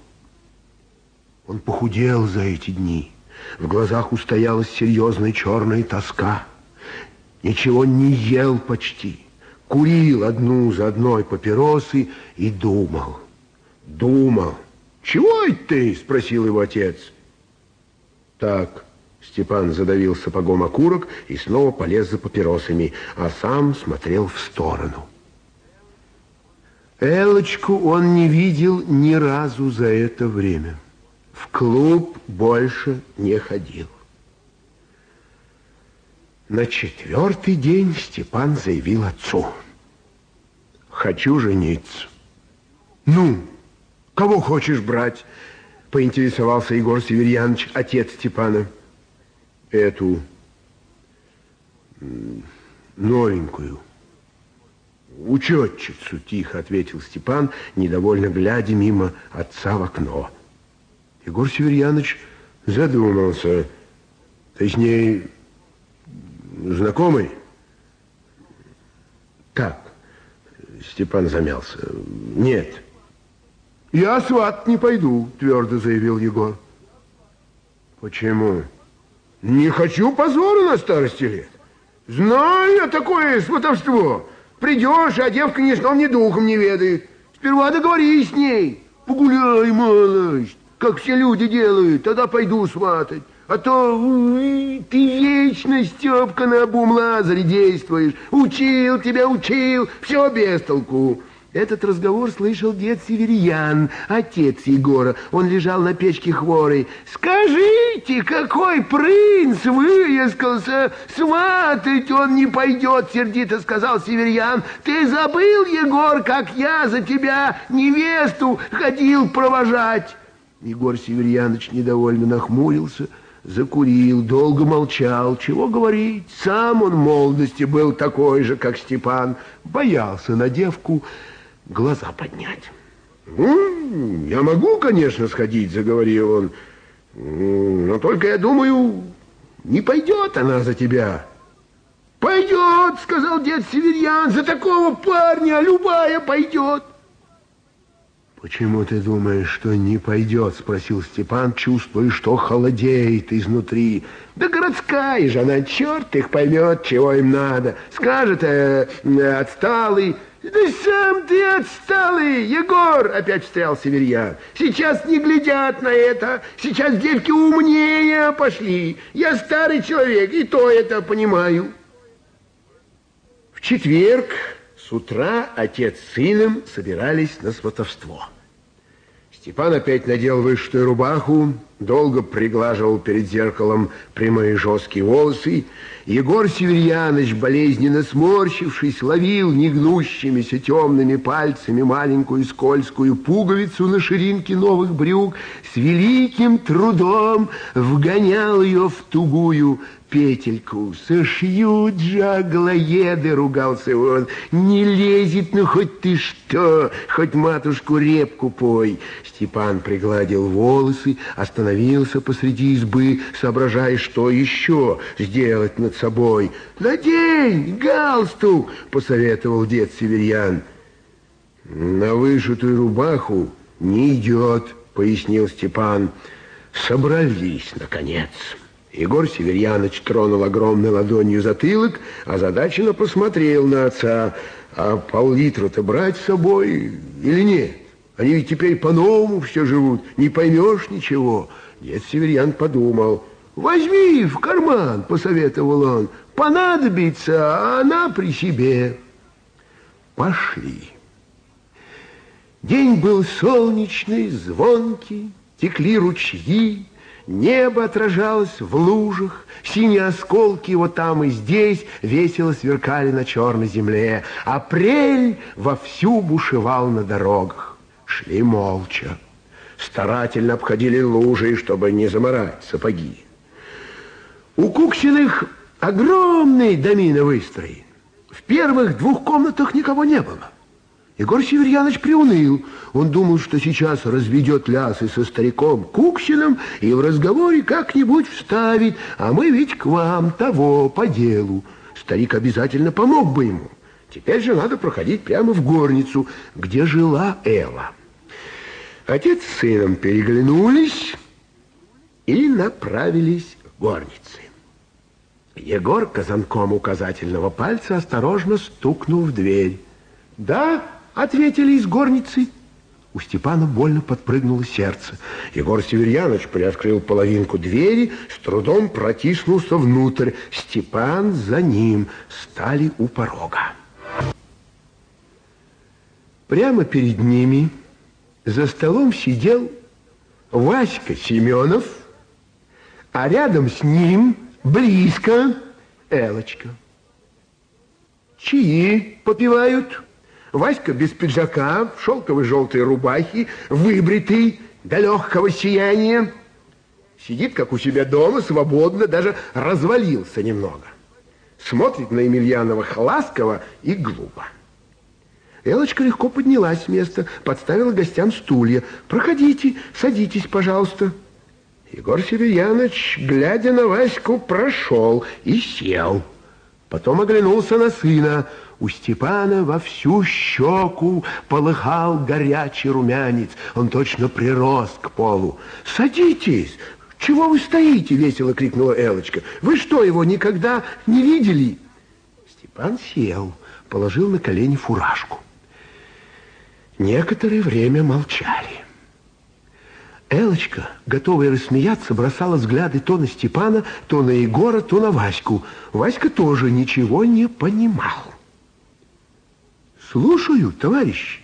Он похудел за эти дни. В глазах устоялась серьезная черная тоска. Ничего не ел почти. Курил одну за одной папиросы и думал. Думал. «Чего это ты?» – спросил его отец. Так, Степан задавил сапогом окурок и снова полез за папиросами, а сам смотрел в сторону. Элочку он не видел ни разу за это время. В клуб больше не ходил. На четвертый день Степан заявил отцу. Хочу жениться. Ну, кого хочешь брать? Поинтересовался Егор Северьянович, отец Степана. Эту новенькую. Учетчицу, тихо ответил Степан, недовольно глядя мимо отца в окно. Егор Северьянович задумался. Ты с ней знакомый? Так, Степан замялся. Нет. Я сват не пойду, твердо заявил Егор. Почему? Не хочу позора на старости лет. Знаю я такое сватовство. Придешь, а девка ни сном, ни духом не ведает. Сперва договорись с ней. Погуляй, малость как все люди делают, тогда пойду сватать. А то ты вечно, Степка, на обум Лазаре действуешь. Учил тебя, учил, все без толку. Этот разговор слышал дед Северьян, отец Егора. Он лежал на печке хворой. «Скажите, какой принц выискался? Сватать он не пойдет!» Сердито сказал Северьян. «Ты забыл, Егор, как я за тебя невесту ходил провожать?» Егор Северьянович недовольно нахмурился, закурил, долго молчал. Чего говорить? Сам он в молодости был такой же, как Степан. Боялся на девку глаза поднять. «Ну, я могу, конечно, сходить», — заговорил он. «Но только, я думаю, не пойдет она за тебя». «Пойдет», — сказал дед Северьян, — «за такого парня любая пойдет». «Почему ты думаешь, что не пойдет?» – спросил Степан, чувствуя, что холодеет изнутри. «Да городская же она, черт их поймет, чего им надо. Скажет, э, отсталый». «Да сам ты отсталый, Егор!» – опять встрял Северьян. «Сейчас не глядят на это. Сейчас девки умнее пошли. Я старый человек, и то это понимаю». В четверг с утра отец с сыном собирались на сватовство. Степан опять надел вышитую рубаху, долго приглаживал перед зеркалом прямые жесткие волосы. Егор Северьяныч, болезненно сморщившись, ловил негнущимися темными пальцами маленькую скользкую пуговицу на ширинке новых брюк, с великим трудом вгонял ее в тугую петельку. Сошьют же аглоеды, ругался он. Не лезет, ну хоть ты что, хоть матушку репку пой. Степан пригладил волосы, остановился посреди избы, соображая, что еще сделать над собой. «Надень галстук!» — посоветовал дед Северьян. «На вышитую рубаху не идет», — пояснил Степан. «Собрались, наконец». Егор Северьяныч тронул огромной ладонью затылок, а задаченно посмотрел на отца. А пол-литра-то брать с собой или нет? Они ведь теперь по-новому все живут, не поймешь ничего. Дед Северьян подумал. «Возьми в карман», — посоветовал он. «Понадобится, а она при себе». Пошли. День был солнечный, звонкий, текли ручьи, Небо отражалось в лужах, синие осколки вот там и здесь весело сверкали на черной земле. Апрель вовсю бушевал на дорогах. Шли молча, старательно обходили лужи, чтобы не заморать сапоги. У Куксиных огромный домина выстроен. В первых двух комнатах никого не было. Егор Северьянович приуныл. Он думал, что сейчас разведет лясы со стариком Куксиным и в разговоре как-нибудь вставит, а мы ведь к вам того по делу. Старик обязательно помог бы ему. Теперь же надо проходить прямо в горницу, где жила Элла. Отец с сыном переглянулись и направились к горнице. Егор казанком указательного пальца осторожно стукнул в дверь. «Да?» ответили из горницы. У Степана больно подпрыгнуло сердце. Егор Северьянович приоткрыл половинку двери, с трудом протиснулся внутрь. Степан за ним стали у порога. Прямо перед ними за столом сидел Васька Семенов, а рядом с ним, близко, Элочка. Чьи попивают? Васька без пиджака, в шелковой желтой рубахе, выбритый до легкого сияния. Сидит, как у себя дома, свободно, даже развалился немного. Смотрит на Емельянова ласково и глупо. Элочка легко поднялась с места, подставила гостям стулья. «Проходите, садитесь, пожалуйста». Егор Северьянович, глядя на Ваську, прошел и сел. Потом оглянулся на сына – у Степана во всю щеку полыхал горячий румянец. Он точно прирос к полу. «Садитесь! Чего вы стоите?» — весело крикнула Элочка. «Вы что, его никогда не видели?» Степан сел, положил на колени фуражку. Некоторое время молчали. Элочка, готовая рассмеяться, бросала взгляды то на Степана, то на Егора, то на Ваську. Васька тоже ничего не понимал. Слушаю, товарищ.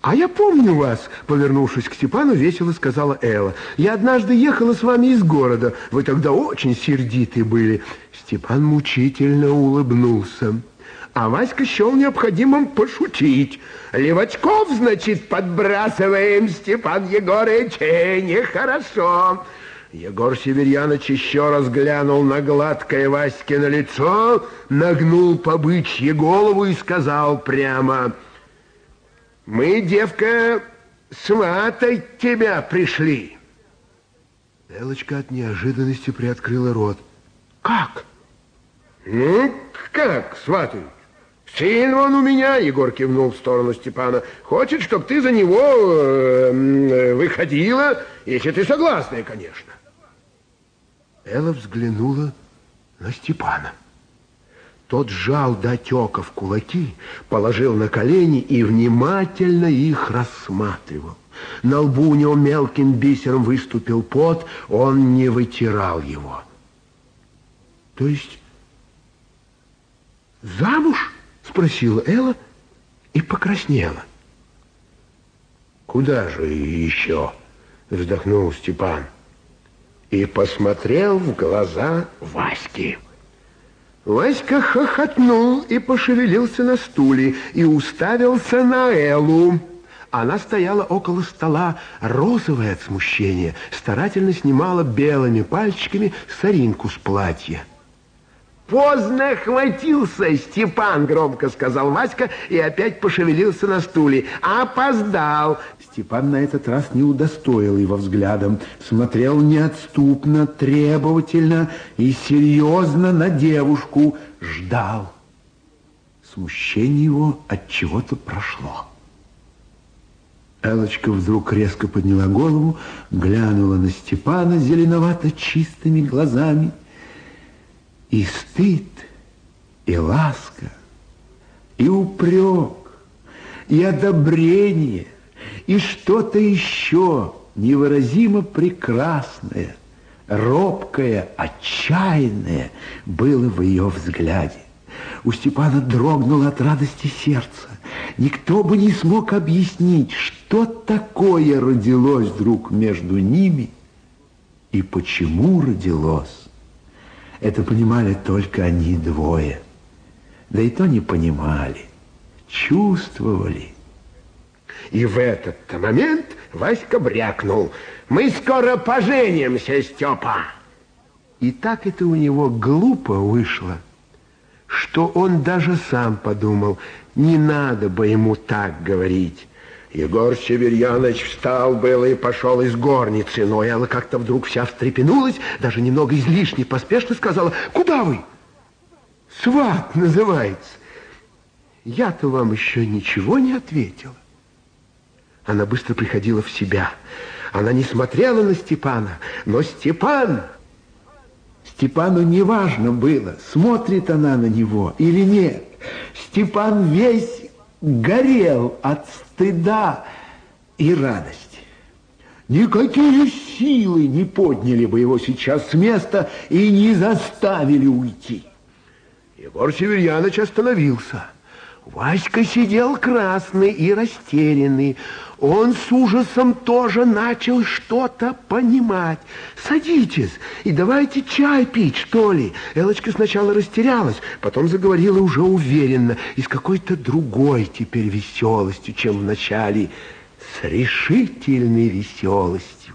А я помню вас, повернувшись к Степану, весело сказала Элла. Я однажды ехала с вами из города. Вы тогда очень сердиты были. Степан мучительно улыбнулся. А Васька счел необходимым пошутить. Левачков, значит, подбрасываем, Степан Егорыч, нехорошо. Егор Северьяныч еще раз глянул на гладкое Васькино лицо, нагнул по бычье голову и сказал прямо, «Мы, девка, сватать тебя пришли». Элочка от неожиданности приоткрыла рот. «Как?» «Ну, как сватают? Сын он у меня, Егор кивнул в сторону Степана. Хочет, чтобы ты за него э, выходила, если ты согласная, конечно. Элла взглянула на Степана. Тот сжал до отека в кулаки, положил на колени и внимательно их рассматривал. На лбу у него мелким бисером выступил пот, он не вытирал его. То есть замуж? Спросила Элла и покраснела. Куда же еще? Вздохнул Степан и посмотрел в глаза Васьки. Васька хохотнул и пошевелился на стуле и уставился на Эллу. Она стояла около стола, розовая от смущения, старательно снимала белыми пальчиками соринку с платья. «Поздно хватился, Степан!» — громко сказал Васька и опять пошевелился на стуле. «Опоздал!» Степан на этот раз не удостоил его взглядом, смотрел неотступно, требовательно и серьезно на девушку, ждал. Смущение его от чего-то прошло. Элочка вдруг резко подняла голову, глянула на Степана зеленовато-чистыми глазами — и стыд, и ласка, и упрек, и одобрение, и что-то еще невыразимо прекрасное, робкое, отчаянное было в ее взгляде. У Степана дрогнуло от радости сердце. Никто бы не смог объяснить, что такое родилось вдруг между ними и почему родилось. Это понимали только они двое. Да и то не понимали, чувствовали. И в этот момент Васька брякнул. «Мы скоро поженимся, Степа!» И так это у него глупо вышло, что он даже сам подумал, не надо бы ему так говорить. Егор Северьянович встал было и пошел из горницы, но Элла как-то вдруг вся встрепенулась, даже немного излишне поспешно сказала, «Куда вы?» «Сват называется». «Я-то вам еще ничего не ответила». Она быстро приходила в себя. Она не смотрела на Степана, но Степан... Степану неважно было, смотрит она на него или нет. Степан весь горел от стыда и радости. Никакие силы не подняли бы его сейчас с места и не заставили уйти. Егор Северьянович остановился. Васька сидел красный и растерянный. Он с ужасом тоже начал что-то понимать. Садитесь и давайте чай пить, что ли. Элочка сначала растерялась, потом заговорила уже уверенно и с какой-то другой теперь веселостью, чем в начале, с решительной веселостью.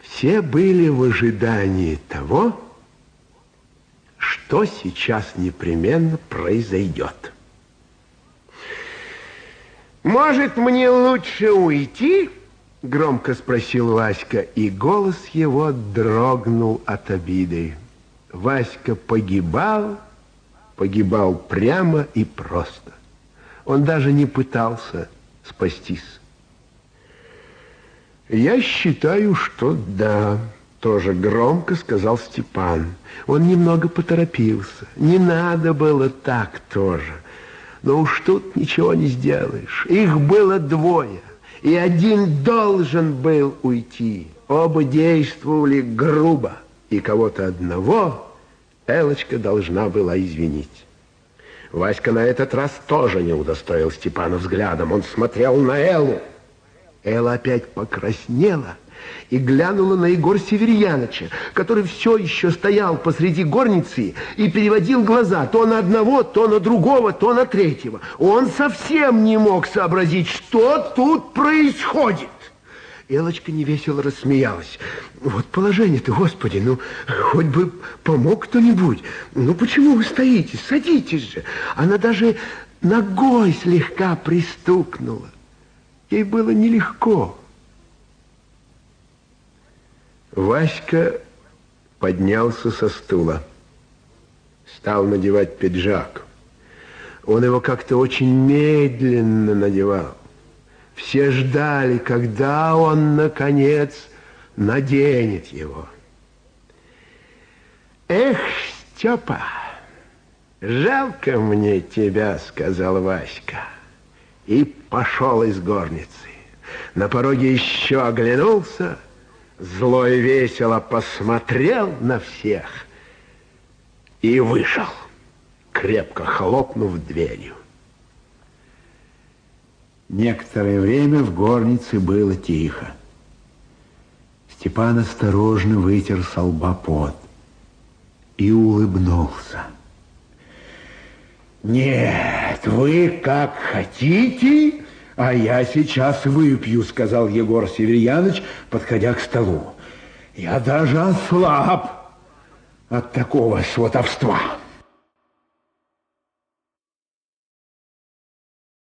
Все были в ожидании того, что сейчас непременно произойдет. «Может, мне лучше уйти?» Громко спросил Васька, и голос его дрогнул от обиды. Васька погибал, погибал прямо и просто. Он даже не пытался спастись. «Я считаю, что да», — тоже громко сказал Степан. Он немного поторопился. Не надо было так тоже. Но уж тут ничего не сделаешь. Их было двое, и один должен был уйти. Оба действовали грубо, и кого-то одного Элочка должна была извинить. Васька на этот раз тоже не удостоил Степана взглядом. Он смотрел на Эллу. Элла опять покраснела и глянула на Егор Северьяновича, который все еще стоял посреди горницы и переводил глаза то на одного, то на другого, то на третьего. Он совсем не мог сообразить, что тут происходит. Элочка невесело рассмеялась. Вот положение-то, Господи, ну, хоть бы помог кто-нибудь. Ну, почему вы стоите? Садитесь же. Она даже ногой слегка пристукнула. Ей было нелегко. Васька поднялся со стула, стал надевать пиджак. Он его как-то очень медленно надевал. Все ждали, когда он, наконец, наденет его. «Эх, Степа, жалко мне тебя», — сказал Васька. И пошел из горницы. На пороге еще оглянулся — зло и весело посмотрел на всех и вышел, крепко хлопнув дверью. Некоторое время в горнице было тихо. Степан осторожно вытер со лба пот и улыбнулся. Нет, вы как хотите, «А я сейчас выпью», — сказал Егор Северьяныч, подходя к столу. «Я даже ослаб от такого сватовства».